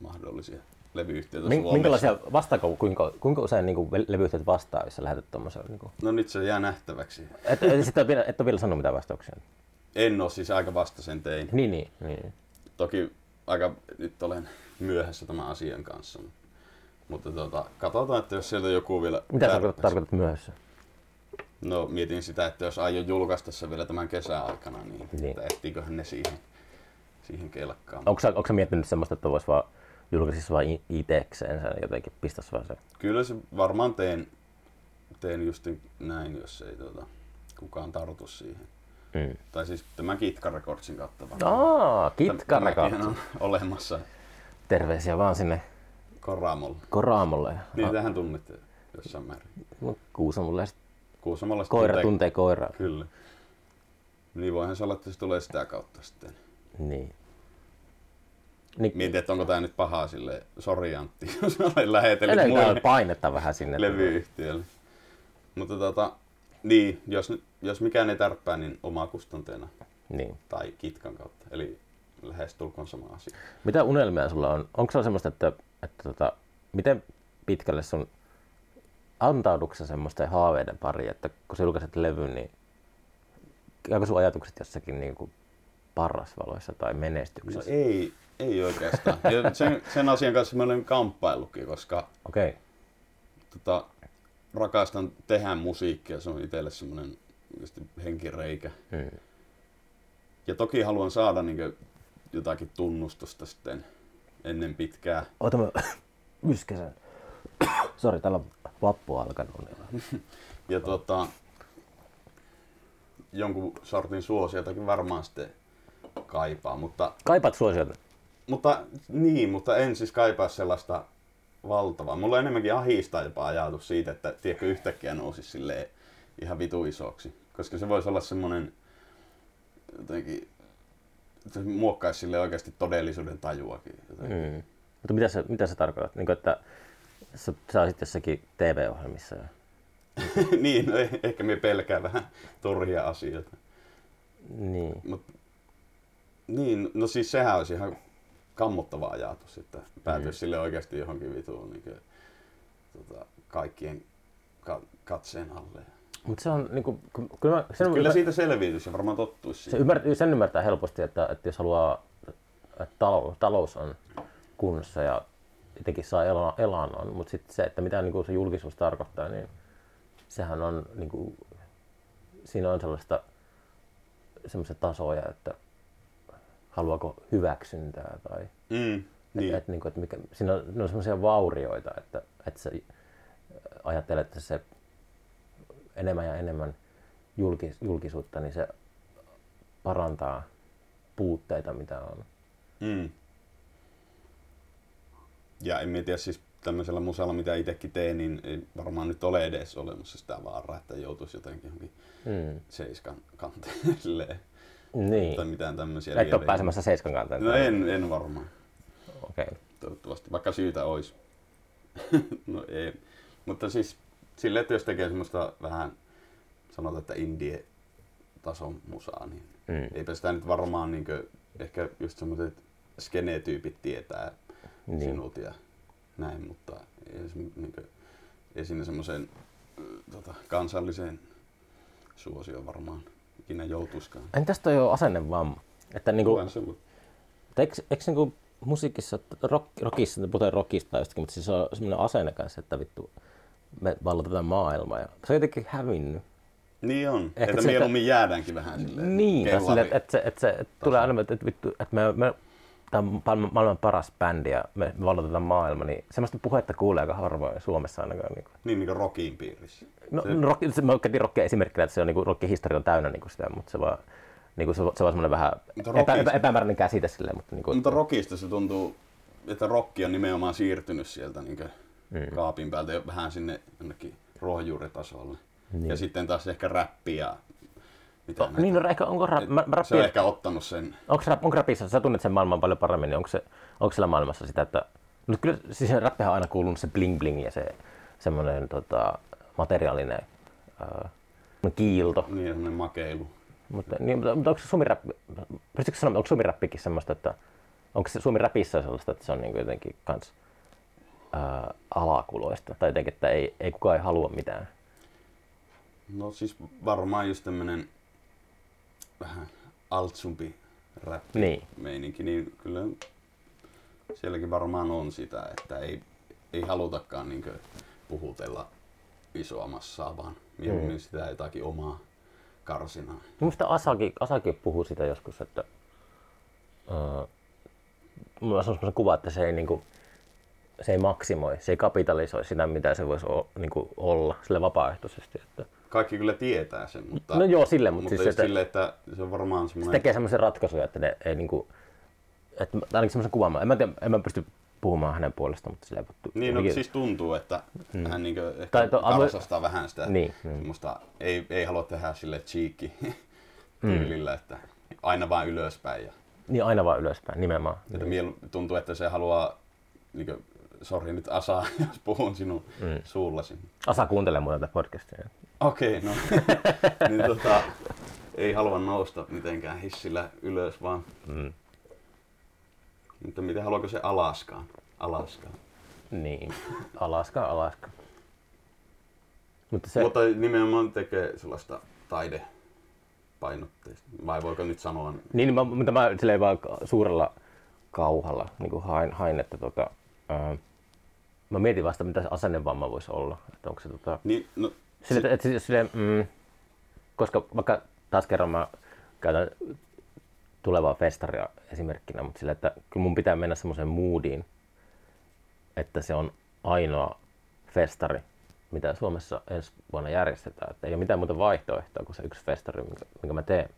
mahdollisia levyyhtiöitä Min, Suomessa. minkälaisia, vastaako, kuinka, kuinka usein niin levyyhtiöt vastaa, jos sä lähetät tuommoisen? Niin kuin, No nyt se jää nähtäväksi. et, et, sit et, et ole vielä sanonut mitään vastauksia. En ole siis aika vasta sen tein. Niin, niin, niin. Toki aika nyt olen myöhässä tämän asian kanssa. Mutta tota, katsotaan, että jos sieltä joku vielä... Mitä tarkoitat, tarkoitat myöhässä? No mietin sitä, että jos aion julkaista se vielä tämän kesän aikana, niin, Niin. Että ehtiiköhän ne siihen, siihen kelkkaan. Onko sä, onko sä miettinyt semmoista, että vois vaan julkaisisi vaan i- itekseen sen jotenkin, pistäisi vaan se? Kyllä se varmaan teen, teen just näin, jos ei tota... kukaan tartu siihen. Mm. Tai siis tämä Kitka Recordsin kautta Aa, Kitka Records. on olemassa Terveisiä vaan sinne Koramolla. Koraamolle. Niin tähän tunnette jossain määrin. No, Kuusamolle Kuusamolla sitten koira tuntee- tuntee koiraa. Kyllä. Niin voihan se olla, että se tulee sitä kautta sitten. Niin. niin Mietin, että onko tämä nyt pahaa sille sori Antti, jos olen lähetellyt muille painetta vähän sinne. levyyhtiöille. Mutta tota, niin, jos, jos mikään ei tärppää, niin oma kustanteena Niin. tai kitkan kautta. Eli lähes tulkoon sama asia. Mitä unelmia sulla on? Onko sulla semmoista, että, että tota, miten pitkälle sun antaudutko sä semmoista haaveiden pari, että kun sä julkaiset levyn, niin käykö sun ajatukset jossakin niin kuin parrasvaloissa tai No menestyksessä? ei, ei oikeastaan. Ja sen, sen asian kanssa mä olen kamppailukin, koska. Okay. tota, rakastan tehdä musiikkia. Se on itselle semmoinen henkireikä. Hmm. Ja toki haluan saada niin jotakin tunnustusta sitten ennen pitkää. Ota mä yskäsen. Sori, täällä on vappu alkanut. Ja tota, jonkun sortin suosiotakin varmaan sitten kaipaa. Mutta, Kaipaat suosiota. mutta niin, mutta en siis kaipaa sellaista valtavaa. Mulla on enemmänkin ahistaa jopa ajatus siitä, että tiedätkö, yhtäkkiä nousisi silleen ihan vitu isoksi. Koska se voisi olla semmoinen jotenkin, muokkaisi sille oikeasti todellisuuden tajuakin. Hmm. Mutta mitä se, mitä se tarkoittaa? Niin kuin, että sä, sä olisit jossakin TV-ohjelmissa. Ja... niin, no, eh- ehkä me pelkää vähän turhia asioita. Niin. Mut, niin, no siis sehän olisi ihan kammottava ajatus, että päätyisi sille oikeasti johonkin vituun niin kuin, tota, kaikkien ka- katseen alle. Mutta se on niinku, kun- kyllä, mä, sen, Kyllä mä, siitä selviytyisi ja varmaan tottuisi se siihen. ymmärtää, sen ymmärtää helposti, että, että jos haluaa, että talous, talous on kunnossa ja jotenkin saa ela- elannon, mutta sitten se, että mitä niinku se julkisuus tarkoittaa, niin sehän on, niinku, siinä on sellaista semmoisia tasoja, että haluaako hyväksyntää tai Mm, niin. niin. että, että, niinku, että mikä, siinä on, on semmoisia vaurioita, että, että sä ajattelet, että se enemmän ja enemmän julkis, julkisuutta, niin se parantaa puutteita, mitä on. Mm. Ja en tiedä, siis tämmöisellä musalla, mitä itsekin teen, niin ei varmaan nyt ole edes olemassa sitä vaaraa, että joutuisi jotenkin johonkin Mm. seiskan kanteen silleen, Niin. tai mitään tämmöisiä. Et ole pääsemässä seiskan kanteen. No en, en varmaan. Okei. Okay. Toivottavasti, vaikka syytä olisi. no ei. Mutta siis silleen, että jos tekee semmoista vähän, sanotaan, että indie-tason musaa, niin Mm. eipä sitä nyt varmaan niin ehkä just semmoiset skenetyypit tietää Niin. sinut ja näin, mutta ei, niin kuin, ei siinä semmoiseen tota, kansalliseen suosioon varmaan ikinä joutuiskaan. Entäs toi on asennevamma? Että niinku, eikö, eikö niinku musiikissa, rock, rockissa, puhutaan rockista jostakin, mutta siis on semmoinen asenne kanssa, että vittu, me vallotetaan maailmaa. Ja se on jotenkin hävinnyt. Niin on, Ehkä että mieluummin jäädäänkin vähän silleen Niin, sille, että, että, se, että, se, että tulee aina, että, että, vittu, että me, me tämä on maailman, paras bändi ja me vallotetaan maailma, niin semmoista puhetta kuulee aika harvoin Suomessa ainakaan. Niin kuin. Niin, niin kuin rockin piirissä. No, Se- rock, se, mä käytin rockia esimerkkinä, että se on niin rockihistoria on täynnä niin kuin sitä, mutta se vaan, niin kuin se, se on semmoinen vähän epä, rockista- epä, epämääräinen käsite silleen, mutta niin kuin, Mutta rockista se tuntuu, että rokki on nimenomaan siirtynyt sieltä niin mm. kaapin päältä jo vähän sinne jonnekin ruohonjuuritasolle. Niin. Ja sitten taas ehkä räppi ja mitä näitä. niin, no, ehkä, onko rap, mä, mä se on rappi, ehkä ottanut sen. onko, rap, onko rapissa, sä tunnet sen maailman paljon paremmin, niin onko, se, onko siellä maailmassa sitä, että no kyllä siis rappihan on aina kuulunut se bling bling ja se semmoinen tota, materiaalinen ää, kiilto. Niin, semmoinen makeilu. Mutta, niin, mutta, mutta onko se suomirappi, pystytkö sanomaan, onko suomirappikin semmoista, että onko se suomirapissa sellaista, että se on niin kuin jotenkin kans ää, alakuloista tai jotenkin, että ei, ei kukaan ei halua mitään. No siis varmaan just tämmönen vähän altsumpi rap Niin. meininki, niin kyllä sielläkin varmaan on sitä, että ei, ei halutakaan niin puhutella isoa massaa, vaan mieluummin Mm. sitä jotakin omaa karsinaa. Minusta Asaki, Asaki puhuu sitä joskus, että uh, mulla on sellainen kuva, että se ei, niinku, se ei maksimoi, se ei kapitalisoi sitä, mitä se voisi o, niinku, olla sille vapaaehtoisesti. Että, kaikki kyllä tietää sen, mutta, No joo, sille, mutta mutta siis että- sille, että se on varmaan se semmoinen... tekee semmoisen ratkaisun, että ne ei niinku, että mä- tai ainakin semmoisen kuvan, en mä, tiedä, en mä pysty puhumaan hänen puolestaan, mutta silleen, Niin, no jotenkin- siis tuntuu, että hän niin ehkä Tai to- karsastaa vähän sitä Niin, niin. semmoista, ei, ei halua tehdä sille cheeky Mm. tyylillä, että aina vaan ylöspäin. Ja, niin aina vaan ylöspäin, nimenomaan. että mielu, tuntuu, että se haluaa, niin kuin, sori nyt Asa, jos puhun sinun mm. suullasi. Asa kuuntelee muuten tätä podcastia. Okei, okay, no. niin tota, ei halua nousta mitenkään hissillä ylös, vaan... Mm. Mutta miten haluaako se Alaskaan? Alaskaan. Niin, Alaska, Alaska. Mutta se, Mutta nimenomaan tekee sellaista taidepainotteista. Vai voiko nyt sanoa? niin, mä, mutta mä silleen vaan suurella kauhalla niin kuin hain, hain, että tota, ää, mä mietin vasta, mitä se asennevamma voisi olla. Että onko se tota, Niin, no, Sille, et, et, sille, mm, koska vaikka taas kerran mä käytän tulevaa festaria esimerkkinä, mutta sille, että kyllä mun pitää mennä semmoiseen moodiin, että se on ainoa festari, mitä Suomessa ensi vuonna järjestetään. Että ei ole mitään muuta vaihtoehtoa kuin se yksi festari, minkä, minkä mä teen.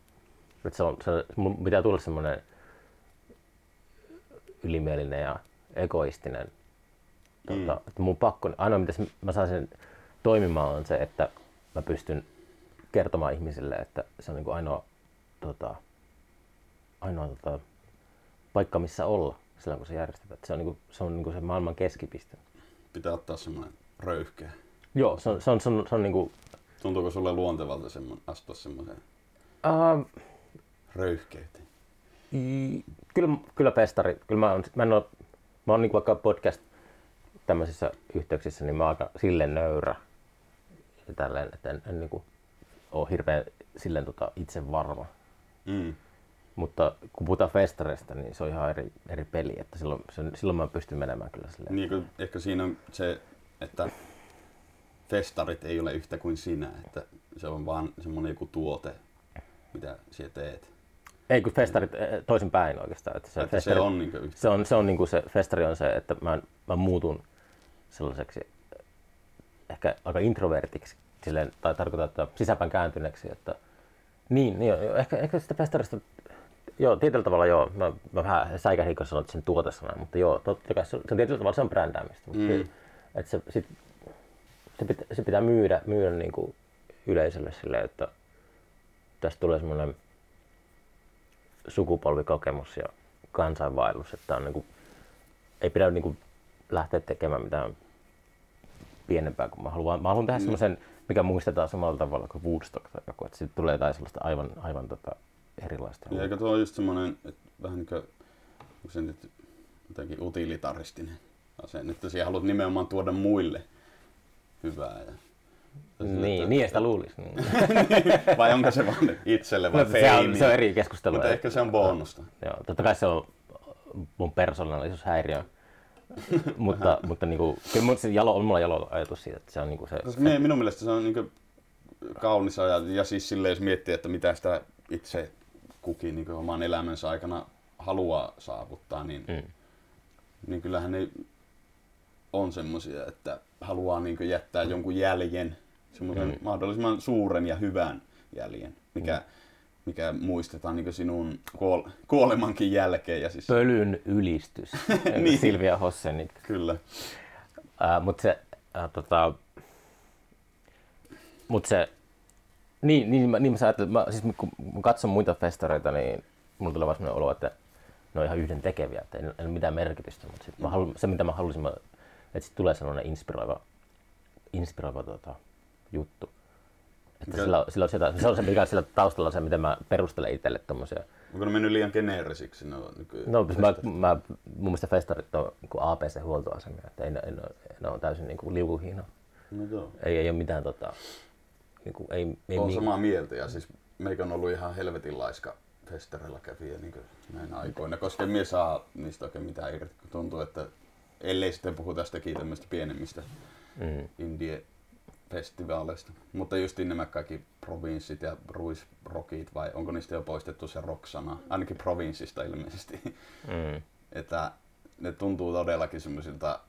Että se on, se, mun pitää tulla semmoinen ylimielinen ja egoistinen Tota, että mun pakko, ainoa mitä mä saan sen toimimaan on se, että mä pystyn kertomaan ihmisille, että se on niin kuin ainoa, tota, ainoa tota, paikka, missä olla silloin, kun se järjestetään. Se on, niin kuin, se, on niin kuin se maailman keskipiste. pitää ottaa semmoinen röyhkeä. Joo, se on, se on, se on, se on niin kuin, Tuntuuko sulle luontevalta semmoinen, astua semmoiseen uh, röyhkeyteen? Kyllä, kyllä festari. Kyllä mä, on, mä en ole, mä oon niin vaikka podcast tämmöisissä yhteyksissä, niin mä aika silleen nöyrä. Ja tälleen, että en, en niin kuin, ole hirveän silleen tota, itse varma. Mm. Mutta kun puhutaan festareista, niin se on ihan eri, eri peli. Että silloin, se, silloin mä pystyn menemään kyllä silleen. Niin, kuin, ehkä siinä on se, että festarit ei ole yhtä kuin sinä, että se on vaan semmoinen joku tuote, mitä sinä teet. Ei kun festarit eh, toisin päin oikeastaan. Että se, Että festari, se on niin yhtä. se on, se on niin kuin se festari on se, että mä, mä muutun sellaiseksi eh, ehkä aika introvertiksi, silleen, tai tarkoittaa, että sisäpäin kääntyneeksi, että niin, niin joo, ehkä, ehkä sitä festarista, joo, tietyllä tavalla joo, mä, mä vähän säikähdin, kun sanoit sen tuotesanan, mutta joo, totta kai se, se on tietyllä tavalla se on brändäämistä, mutta Mm. mm. että se, sit, se, pitää, se pitää myydä, myydä niin kuin yleisölle silleen, että tästä tulee semmoinen sukupolvikokemus ja kansainvaellus, että on niin kuin, ei pidä niin kuin lähteä tekemään mitään pienempää, kun mä haluan, mä haluan tehdä semmoisen, mikä muistetaan samalla tavalla kuin Woodstock tai joku, että siitä tulee jotain sellaista aivan, aivan tota erilaista. Ja eikö tuo just semmoinen, että vähän niin kuin, onko se nyt jotenkin utilitaristinen asenne, että sinä haluat nimenomaan tuoda muille hyvää. Ja, Niin, että- niin sitä luulisi. Mm. Vai onko se vaan itselle vai No, se, on, se on eri keskustelu. Mutta ehkä se on bonusta. Joo, totta kai se on mun persoonallisuushäiriö. mutta mutta niinku, kyllä mun, se jalo, on mulla jalo ajatus siitä, että se on niinku se, Koska me, minun mielestä se on niin kaunis ajatus. Ja siis silleen, jos miettii, että mitä sitä itse kukin niin oman elämänsä aikana haluaa saavuttaa, niin, Mm. niin kyllähän ne on semmoisia, että haluaa niin jättää jonkun jäljen, semmoisen Mm. mahdollisimman suuren ja hyvän jäljen, mikä, mikä muistetaan niin sinun kuol- kuolemankin jälkeen. Ja siis, pölyn ylistys, Niin. Silvia Hossenit. kyllä. Uh, mutta se, uh, tota, mut se, niin, niin, mä, niin mä ajattelen, mä, siis kun mä katson muita festareita, niin mulla tulee vaan sellainen olo, että ne on ihan yhden tekeviä, että ei, ei ole mitään merkitystä, mutta sit mä haluan, se mitä mä halusin, mä, että sit tulee sellainen inspiroiva, inspiroiva tota, juttu. Että Mikä- sillä, sillä on sitä, se on se, mikä sillä taustalla se, miten mä perustelen itselle tommosia. Onko ne mennyt liian geneerisiksi? No, siis mä, mä, mun mielestä festarit on niin APC-huoltoasemia, että ei, ne, ei, ne, ne on täysin niin kuin liukuhiina. no joo. Ei, ei ole mitään tota, niin kuin, ei, ei Olen samaa mieltä ja siis meikä on ollut ihan helvetin laiska festareilla kävijä niin näin aikoina, koska emme saa niistä oikein mitään irti, kun tuntuu, että ellei sitten puhu tästäkin tämmöistä pienemmistä mm, indie-festivaaleista. Mutta just nämä kaikki provinssit ja ruisrockit, vai onko niistä jo poistettu se rock-sana? Ainakin provinssista ilmeisesti. mm, että ne tuntuu todellakin semmoisilta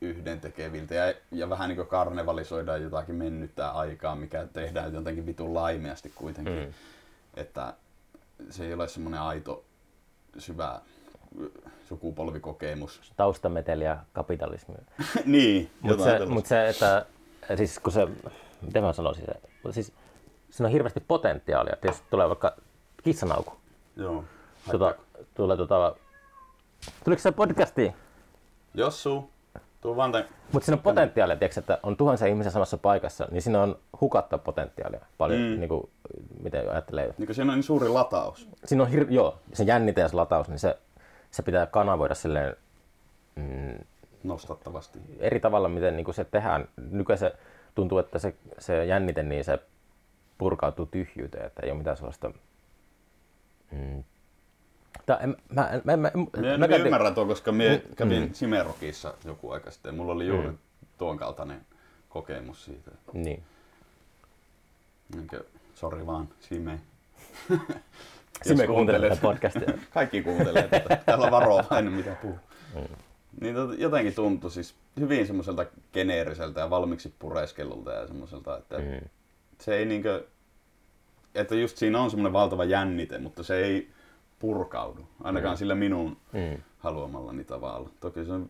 yhdentekeviltä ja, ja vähän niin kuin karnevalisoidaan jotakin mennyttä aikaa, mikä tehdään jotenkin vitun laimeasti kuitenkin. Mm. Että se ei ole semmoinen aito, syvä sukupolvikokemus. Taustameteli ja kapitalismi. niin, Mutta se, mut se, että siis kun se, miten mä sanoisin se, mutta siis siinä on hirveästi potentiaalia, että jos tulee vaikka kissanauku, Joo. tuota, tulee tuota, tuliko se podcastiin? Jossu, tuu vaan tämän. Mutta siinä on potentiaalia, tiiäks, että on tuhansia ihmisiä samassa paikassa, niin siinä on hukattua potentiaalia paljon, mm. niin kuin, miten ajattelee. Niin siinä on niin suuri lataus. Siinä on hir- joo, se jännite ja se lataus, niin se, se pitää kanavoida silleen mm, Nostattavasti. eri tavalla, miten niin kuin se tehdään. Nykyään se tuntuu, että se, se jännite, niin se purkautuu tyhjyyteen, että ei ole mitään sellaista... Mm, Tää, en, mä, mä, mä, mä, Mä, mä mä ymmärrän tuon, koska mä kävin mm. Simerokissa joku aika sitten. Mulla oli juuri Mm. tuon kaltainen kokemus siitä. Niin. Niinkö, sori vaan, Sime. Sime kuuntelee tätä podcastia. Kaikki kuuntelee tätä. Täällä on varovainen, mitä puhuu. Niin tot, jotenkin tuntui siis hyvin semmoiselta geneeriseltä ja valmiiksi pureskellulta ja semmoiselta, että Mm. se ei niinkö, että just siinä on semmoinen valtava jännite, mutta se ei purkaudu, ainakaan sillä minun Mm. haluamallani tavalla. Toki se on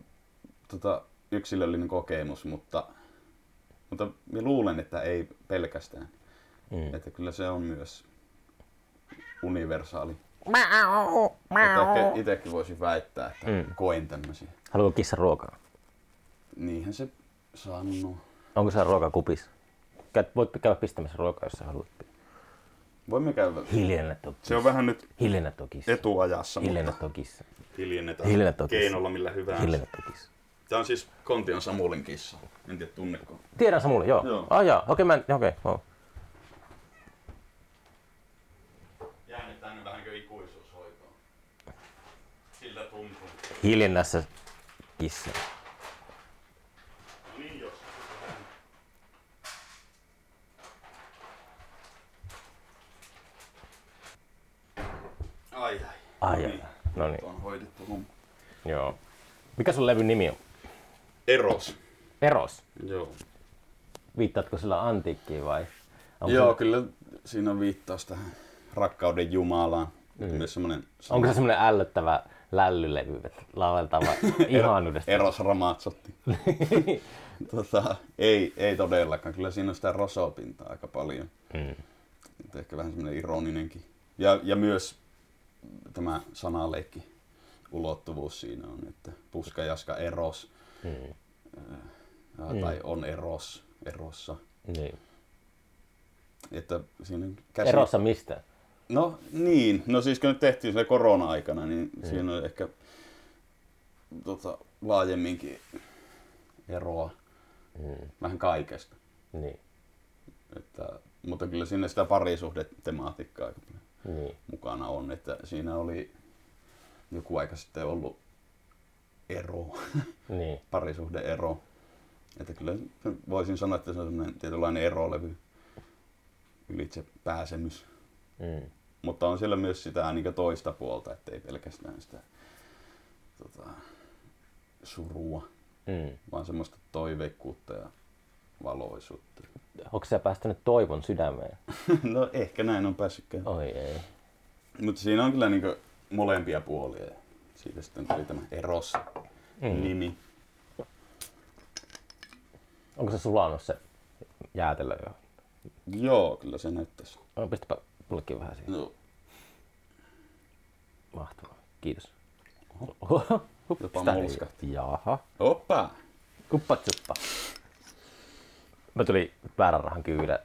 tota, yksilöllinen kokemus, mutta, mutta minä luulen, että ei pelkästään. Mm. Että kyllä se on myös universaali. Että ehkä itsekin voisin väittää, että Mm. koen tämmöisiä. Haluatko kissa ruokaa? Niinhän se sanoo. Onko se ruokakupissa? Käyt, voit käydä pistämässä ruokaa, jos sä haluat. Voimme käydä. Hiljennä tuo kissa. Se on vähän nyt Hiljennä tuo kissa. etuajassa, Hiljennä mutta tuo kissa. hiljennetään Hiljennä tuo kissa. keinolla millä hyvänsä. Hiljennä tuo kissa. Tämä on siis Kontion Samulin kissa. En tiedä tunneko. Tiedän Samuli, joo. Joo. Ah, jaa. Okei, mä en, okei, joo. Jäänyt tänne vähän kuin ikuisuushoitoon. Siltä tuntuu. Hiljennässä kissa. Ai ai. Ai, No ai. niin. No niin, On hoidettu homma. joo. Mikä sun levyn nimi on? Eros. Eros. Joo. Viittaatko sillä antiikkiin vai? Onko Joo, Se, kyllä siinä on viittaus tähän rakkauden Jumalaan. Mm. Myös semmoinen onko se semmoinen ällöttävä lällylevy, että lauletaan vaan ihanuudesta? Eros Ramazzotti. tota, ei, ei todellakaan. Kyllä siinä on sitä rosopintaa aika paljon. Mm. Ehkä vähän semmoinen ironinenkin. Ja, ja myös tämä sanaleikki ulottuvuus siinä on, että puska jaska eros, Mm. ää, tai on eros, erossa. Niin. Että siinä käsi... Erossa mistä? No niin, no siis kun nyt tehtiin se korona-aikana, niin mm. siinä on ehkä tota, laajemminkin eroa Mm. vähän kaikesta. Niin. Että, mutta kyllä siinä sitä parisuhdetematiikkaa aika Niin. mukana on, että siinä oli joku aika sitten ollut ero, Niin. parisuhdeero. Että kyllä voisin sanoa, että se on semmoinen tietynlainen erolevy, ylitse pääsemys. Mm. Mutta on siellä myös sitä niin toista puolta, ettei pelkästään sitä tota, surua, Mm. vaan semmoista toiveikkuutta ja valoisuutta. Onko sä päästänyt toivon sydämeen? no ehkä näin on päässytkään. Oi ei. Mutta siinä on kyllä niin molempia puolia. Siitä sitten tuli tämä Eros-nimi. Onko se sulanut se jäätelö jo? Joo, kyllä se näyttäisi. No, pistäpä mullekin vähän siihen. No, Mahtavaa. Kiitos. Oho. Jopa mulskahti. Jaha. oppa! Kuppatsuppa. Mä tulin väärän rahan kyydä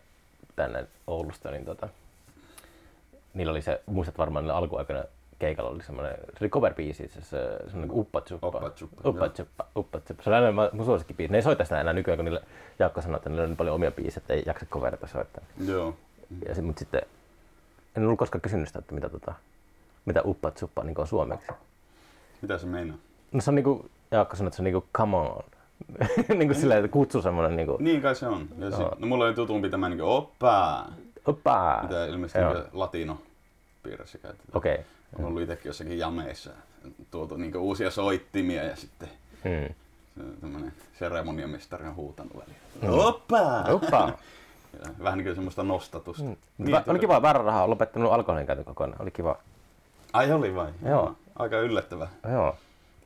tänne Oulusta, niin tota, niillä oli se, muistat varmaan niillä alkuaikana keikalla oli semmoinen, se oli cover-biisi, se, se semmoinen uppatsuppa. Uppatsuppa, Uppatsuppa, uppatsuppa. Se oli aina mun- suosikkibiisi. Ne ei soita sitä enää nykyään, kun niille Jaakko sanoi, että niillä on niin paljon omia biisejä, että ei jaksa coverita soittaa. Joo. Ja sit, mut sitten, en ollut koskaan kysynyt sitä, että mitä, tota, mitä uppatsuppa niin on suomeksi. Mitä se meinaa? No se on niinku, Jaakko sanoi, että se on niinku come on. niinku silleen, että kutsu semmonen niinku, Niin kai se on. Ja sit, no, mulla oli tutumpi tämä niin oppa, oppa. mitä ilmeisesti Joo. niin latino piirissä käytetään. Okei. Okay. On ollut itsekin jossakin jameissa tuotu niin uusia soittimia ja sitten Hmm. Tämmönen seremoniamestari on huutanut väliin. Oppa! Oppa! Ja Vähän niin kuin semmoista nostatusta. Mm. Niin, Va- oli kiva, väärä raha on lopettanut alkoholin käytön kokonaan. Oli kiva. Ai oli vai? Joo. Aika yllättävää. Joo.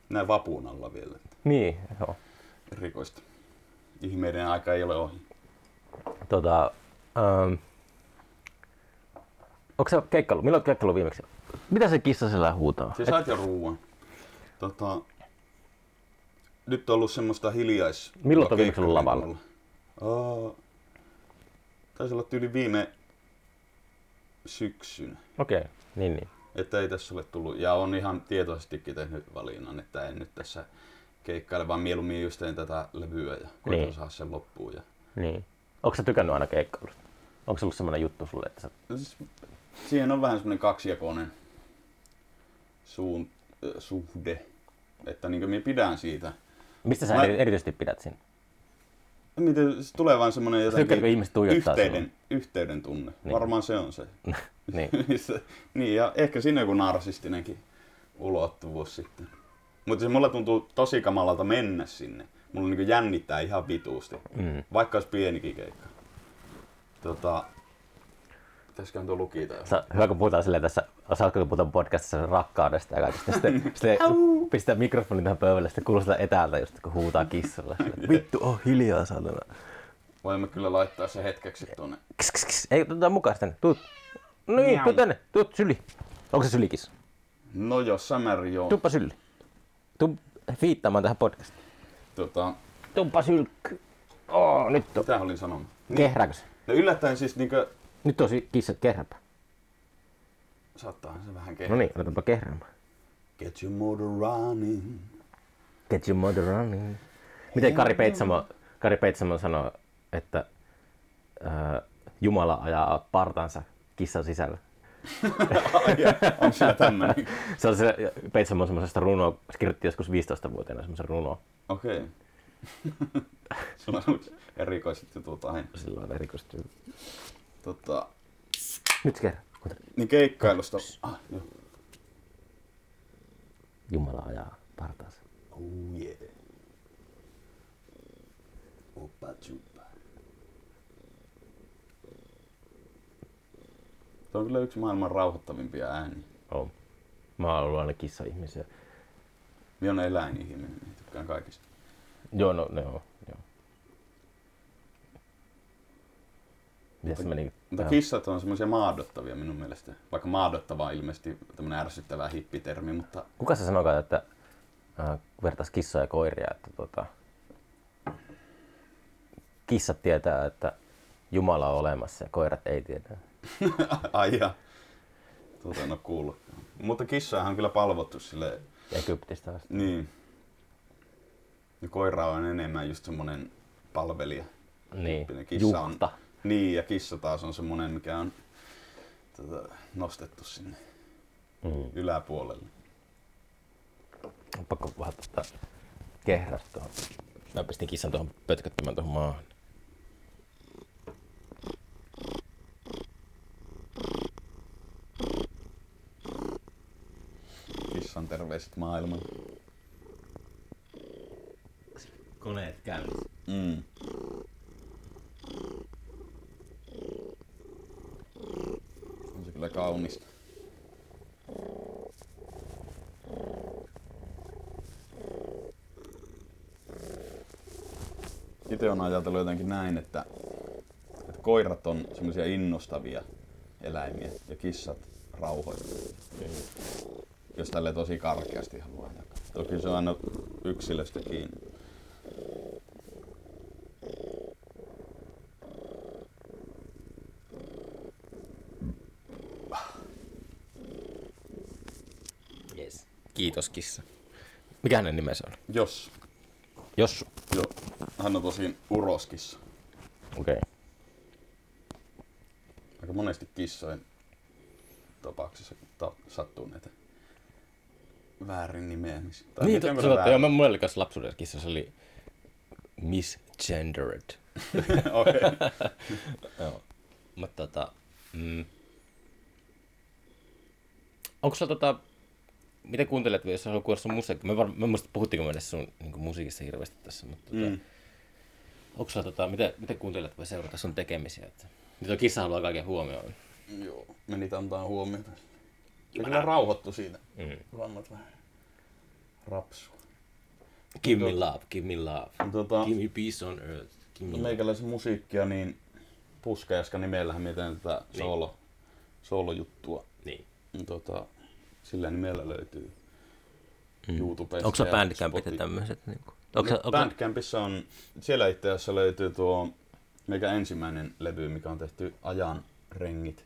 Näin vapuun alla vielä. Niin, joo. Rikoista. Ihmeiden aika ei ole ohi. Tota, ähm, onko se keikkailu? Milloin keikkailu viimeksi? Mitä se kissa siellä huutaa? Siis sait jo ruuan. Tota, nyt on ollut semmoista hiljais... Milloin oot viimeksi ollut lavalla? Uh, taisi olla tyyli viime syksyn. Okei, okay. niin niin. Että ei tässä ole tullut, ja on ihan tietoisestikin tehnyt valinnan, että en nyt tässä keikkaile, vaan mieluummin just teen tätä levyä ja koitan Niin. saada sen loppuun. Ja... niin. Onko sä tykännyt aina keikkailusta? Onko se ollut semmoinen juttu sulle, että sä... No siis, siihen on vähän semmoinen kaksijakoinen suun, äh, suhde, että niin minä pidän siitä. Mistä sä Mä- eri- erityisesti pidät siinä? Miten, tulee vaan semmoinen jotenkin ihmiset yhteyden, yhteyden tunne. Niin. Niin. Varmaan se on se. niin. Niin, ja ehkä siinä joku narsistinenkin ulottuvuus sitten. Mutta se mulla tuntuu tosi kamalalta mennä sinne. Mulla niinku jännittää ihan vituusti. Mm. Vaikka olisi pienikin keikka. Tota, pitäisiköhän tuo lukita? Sä, hyvä kun puhutaan silleen tässä, saatko kun puhutaan podcastissa rakkaudesta ja kaikesta. Sitten, sitten pistää mikrofonin tähän pöydälle, sitten kuulostaa etäältä just kun huutaa kissalla. Silleen, Vittu, oh hiljaa saatana. Voimme kyllä laittaa se hetkeksi tuonne. Kis, kis, kis. Ei, otetaan mukaan tänne. Tuut. No niin, tuu tänne. Tuut syli. Onko se sylikis? No jossain määrin joo. Tuuppa syli. Tuu fiittaamaan tähän podcastiin. Tota, Tuuppa sylkky. Oh, nyt on. mitä olin sanomaan? Kehrääkö se? No yllättäen siis niinkö, Nyt on si- kissat kehräpä. saattaahan se vähän kehittää. No niin, otetaanpa kehräämään. Get your motor running. Get your mother running. Miten Kari Peitsamo, Kari Peitsamo sanoo, että ää, Jumala ajaa partansa kissan sisällä? on siellä tämmönen. Se on se Peitsamo semmoisesta runoa, se kirjoitti joskus 15-vuotiaana semmoisen runoa. Okei. Sulla on erikoiset jutut aina. Silloin erikoisesti. Tota, Nyt se kerran. Kuuntele. niin keikkailusta. Ah, joo. Jumala ajaa partansa. Oh yeah. Oppa chuppa. Tuo on kyllä yksi maailman rauhoittavimpia ääniä. On. Mä oon ollut aina kissa-ihmisiä. Minä olen eläinihminen, niin tykkään kaikista. Joo, no, no joo. joo. Miten se meni? Mutta kissat on semmoisia maadottavia minun mielestä. Vaikka maadottava on ilmeisesti tämmöinen ärsyttävä hippitermi, mutta Kuka se sanoo, että äh, vertais kissoja ja koiria, että tota, kissat tietää, että Jumala on olemassa ja koirat ei tiedä. ai ja. Tuota en ole kuullut. Mutta kissahan on kyllä palvottu sille Egyptistä asti. Niin. Ja koira on enemmän just semmonen palvelija. Niin, kissa on- juhta. Niin, ja kissa taas on semmonen, mikä on tota, nostettu sinne Mm. yläpuolelle. On pakko vähän tota kehrästä tuohon. Mä pistin kissan tuohon pötköttämään tuohon maahan. Kissan terveiset maailmaan. Koneet käynnissä. Mm. On se kyllä kaunista. Itse on ajatellut jotenkin näin, että, että koirat on semmoisia innostavia eläimiä ja kissat rauhoittavia. Jos tälle tosi karkeasti haluaa jakaa. Toki se on aina yksilöstä kiinni. Yes. Kiitos kissa. Mikä hänen nimensä on? Jos. Jossu. Joo. Hän on tosi uroskissa. Okei. Okay. Aika monesti kissojen tapauksessa ta- sattuu näitä väärin nimeämisiä. Tai Niin, totta, totta, joo, mä mulla oli kanssa lapsuudessa kissa, se oli misgendered. Okei. Joo. Mutta tota, mm, onko sulla tota, miten kuuntelet, jos haluat kuulla sun musiikkia? Me, var, me muista puhuttiinko me edes sun niin musiikista hirveästi tässä, mutta tota, Mm. onko sulla, tota, miten, miten kuuntelet voi seurata sun tekemisiä? Että, nyt on kissa haluaa kaiken huomioon. Joo, menit antaa huomiota. Ja kyllä rauhoittu siitä. Mm. Vammat vähän rapsua. Give me love, give me love. Tota, Give me peace on earth. Give me love. meikäläisen musiikkia, niin Puskajaska nimellähän miten tätä Niin. solo, soolojuttua. Niin. Niin Tota, sillä nimellä löytyy Mm. YouTubesta. Onko se Bandcampit ja tämmöiset? Niin kuin, onko, se- onko, Bandcampissa on, siellä itse asiassa löytyy tuo meikä ensimmäinen levy, mikä on tehty Ajan rengit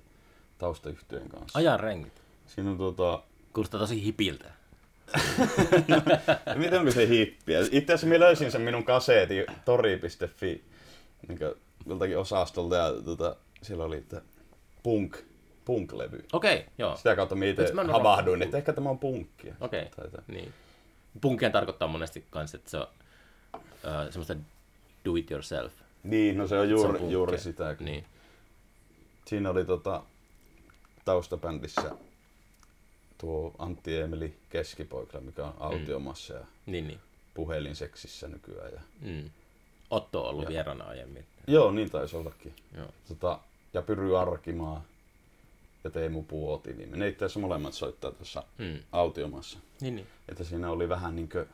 taustayhtyeen kanssa. ajan rengit. Siinä on tota, Kuulostaa tosi hipiltä. miten onko se hippiä? Itse asiassa minä löysin sen minun kaseetin tori.fi niin joltakin osastolta ja tota, siellä oli että punk, punk-levy. Okei, okay, joo. Sitä kautta Itse itse mä ole havahduin, että ehkä tämä on punkkia. Okei, jotain. niin. Punkien tarkoittaa monesti kans, että se on uh, semmoista do it yourself. Niin, no se on Se on juuri, punkkia. juuri sitä. Niin. Siinä oli tota, taustabändissä tuo Antti Emeli Keskipoikla, mikä on autiomassa ja Niin, niin. puhelinseksissä nykyään. Ja... Mm. Otto on ollut Joo. vieraana aiemmin. Joo, niin taisi ollakin. Joo. Tota, ja Pyry Arkimaa ja Teemu Puoti, niin ne itse asiassa molemmat soittaa tuossa Mm. autiomassa. Niin, niin. Että siinä oli vähän niinkö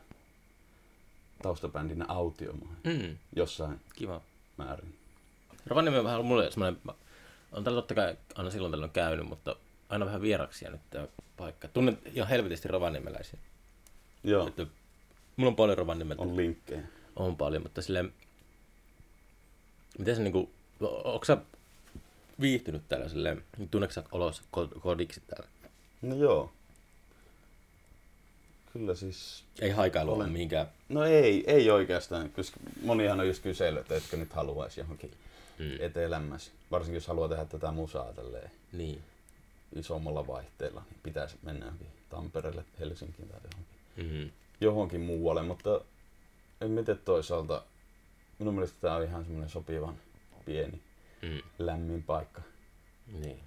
taustabändinä autiomaa Mm. jossain Kiva. määrin. Rovaniemi on vähän ollut mulle semmoinen, on täällä totta kai aina silloin tällöin käynyt, mutta aina vähän vieraksi jäänyt tämä paikka. Tunnen ihan helvetisti rovaniemeläisiä. Joo, Että mulla on paljon rovaniemeltä. on linkkejä. On paljon, mutta silleen, miten se niinku, onko sä viihtynyt täällä silleen, tunneeko sä olos ko- kodiksi täällä? No joo. Kyllä siis Ei haikailu ole mihinkään. No ei, ei oikeastaan, koska monihan on just kysellyt, että etkö nyt haluaisi johonkin Mm. etelämmässä. Varsinkin jos haluaa tehdä tätä musaa tälleen Niin. isommalla vaihteella, niin pitäisi mennä johonkin Tampereelle, Helsinkiin tai johonkin, Mm-hmm. johonkin muualle. Mutta en miten toisaalta, minun mielestä tämä on ihan semmoinen sopivan pieni, Mm. lämmin paikka Niin.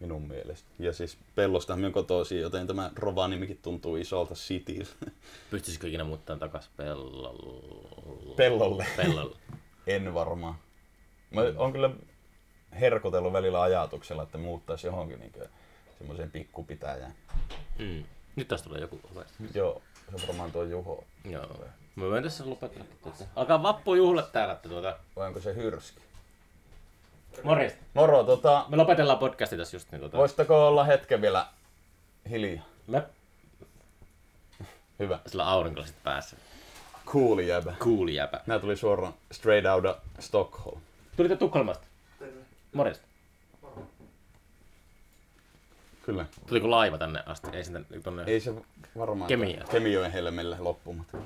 minun mielestä. Ja siis pellostahan minun kotoisin, joten tämä Rovaniemikin tuntuu isolta cityltä. Pystyisikö ikinä muuttaa takas pellolle? Pellolle. Pellolle. En varmaan. Mä oon kyllä herkotellut välillä ajatuksella, että muuttaisi johonkin niin semmoiseen pikkupitäjään. Mm. Nyt taas tulee joku ovesta. Joo, se on varmaan tuo Juho. Joo. Mä voin tässä lopettaa. Alkaa vappujuhlat täällä. Että tuota. Vai onko se hyrski? Morjesta. Moro, tota, Me lopetellaan podcasti tässä just. Niin, tuota. voisitteko olla hetken vielä hiljaa? Me Hyvä. sillä aurinkolasit päässä. Cool jäbä. Cool jäpä. Nää tuli suoraan straight out of Stockholm. Tulitte Tukholmasta? Morjesta. Kyllä. Tuliko laiva tänne asti? Ei sinne tonne... Ei se varmaan Kemia. Kemioen helmelle loppumatta.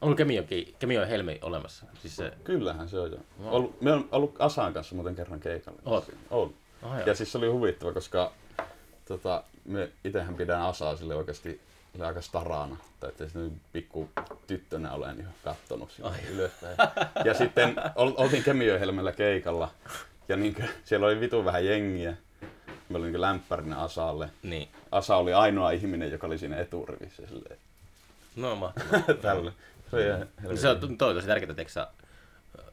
Onko Kemiokin, Kemioin helmi olemassa? Siis se... Kyllähän se on jo. Wow. Ollut, me on ollut Asan kanssa muuten kerran keikalla. Oot? On. Oh, Ja siis se oli huvittava, koska tota, me itehän pidän Asaa sille oikeasti sille aika starana. Tai että se pikku tyttönä olen niin kattonut Ai. ylöspäin. Ja sitten ol, oltiin Kemiöhelmellä keikalla. Ja niin kuin, siellä oli vitu vähän jengiä. Me olin niin lämpärinä Asalle. Niin. Asa oli ainoa ihminen, joka oli siinä eturivissä. Silleen, No mahtavaa. tällä. Se oli ihan helvetin. se on toi tosi tärkeää, että sä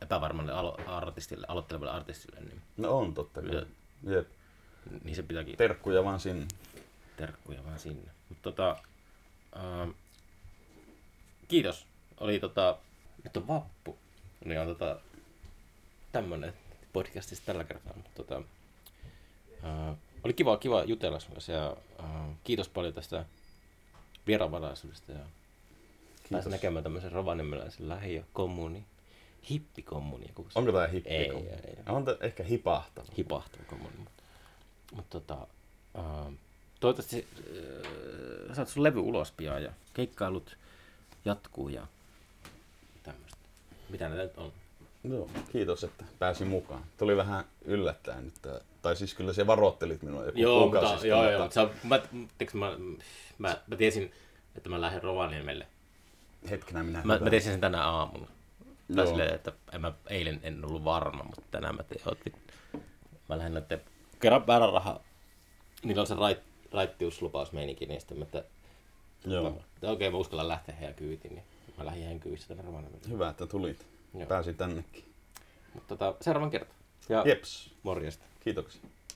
epävarmalle alo- artistille, aloittelevalle artistille, niin, No on totta kai. Jep. niin se pitääkin Terkkuja vaan sinne. terkkuja vaan sinne. Mutta tota, ähm, kiitos. Oli tota, nyt on vappu. Niin on tota, tämmönen podcastista tällä kertaa. Mutta tota, äh, oli kiva, kiva jutella sun kanssa ja äh, kiitos paljon tästä vieraanvaraisuudesta ja pääsin näkemään tämmöisen rovaniemeläisen lähi- ja kommuni, hippikommunia. kuka se Onko tää Ei, hippi? ei, ei. On ehkä hipahtava. hipahtava kommuni. Mutta, mutta tota, äh, toivottavasti äh, saat sun levy ulos pian ja keikkailut jatkuu ja tämmöistä. Mitä näitä nyt on? Joo, kiitos, että pääsin mukaan. Tuli vähän yllättäen nyt. Tai siis kyllä se varoittelit minua joku Joo, kuukausi mutta, joo, mutta joo, mutta sä, mä, tiiäks, mä, mä, mä, tiesin, että mä lähden Rovaniemelle. Hetkenä minä Mä, mä tiesin sen tänä aamuna. Tai silleen, että en mä, eilen en ollut varma, mutta tänään mä tein, mä lähden näiden kerran väärän raha, niillä on se rait, raittiuslupausmeininki, niin sitten mä, että Joo. okei mä uskallan lähteä heidän kyytiin, niin mä lähdin heidän kyyvissä tänne. Hyvä, että tulit. Joo. Pääsi tännekin. Mutta tota, seuraavan kertaan. Ja Jeps. morjesta. Kiitoksia.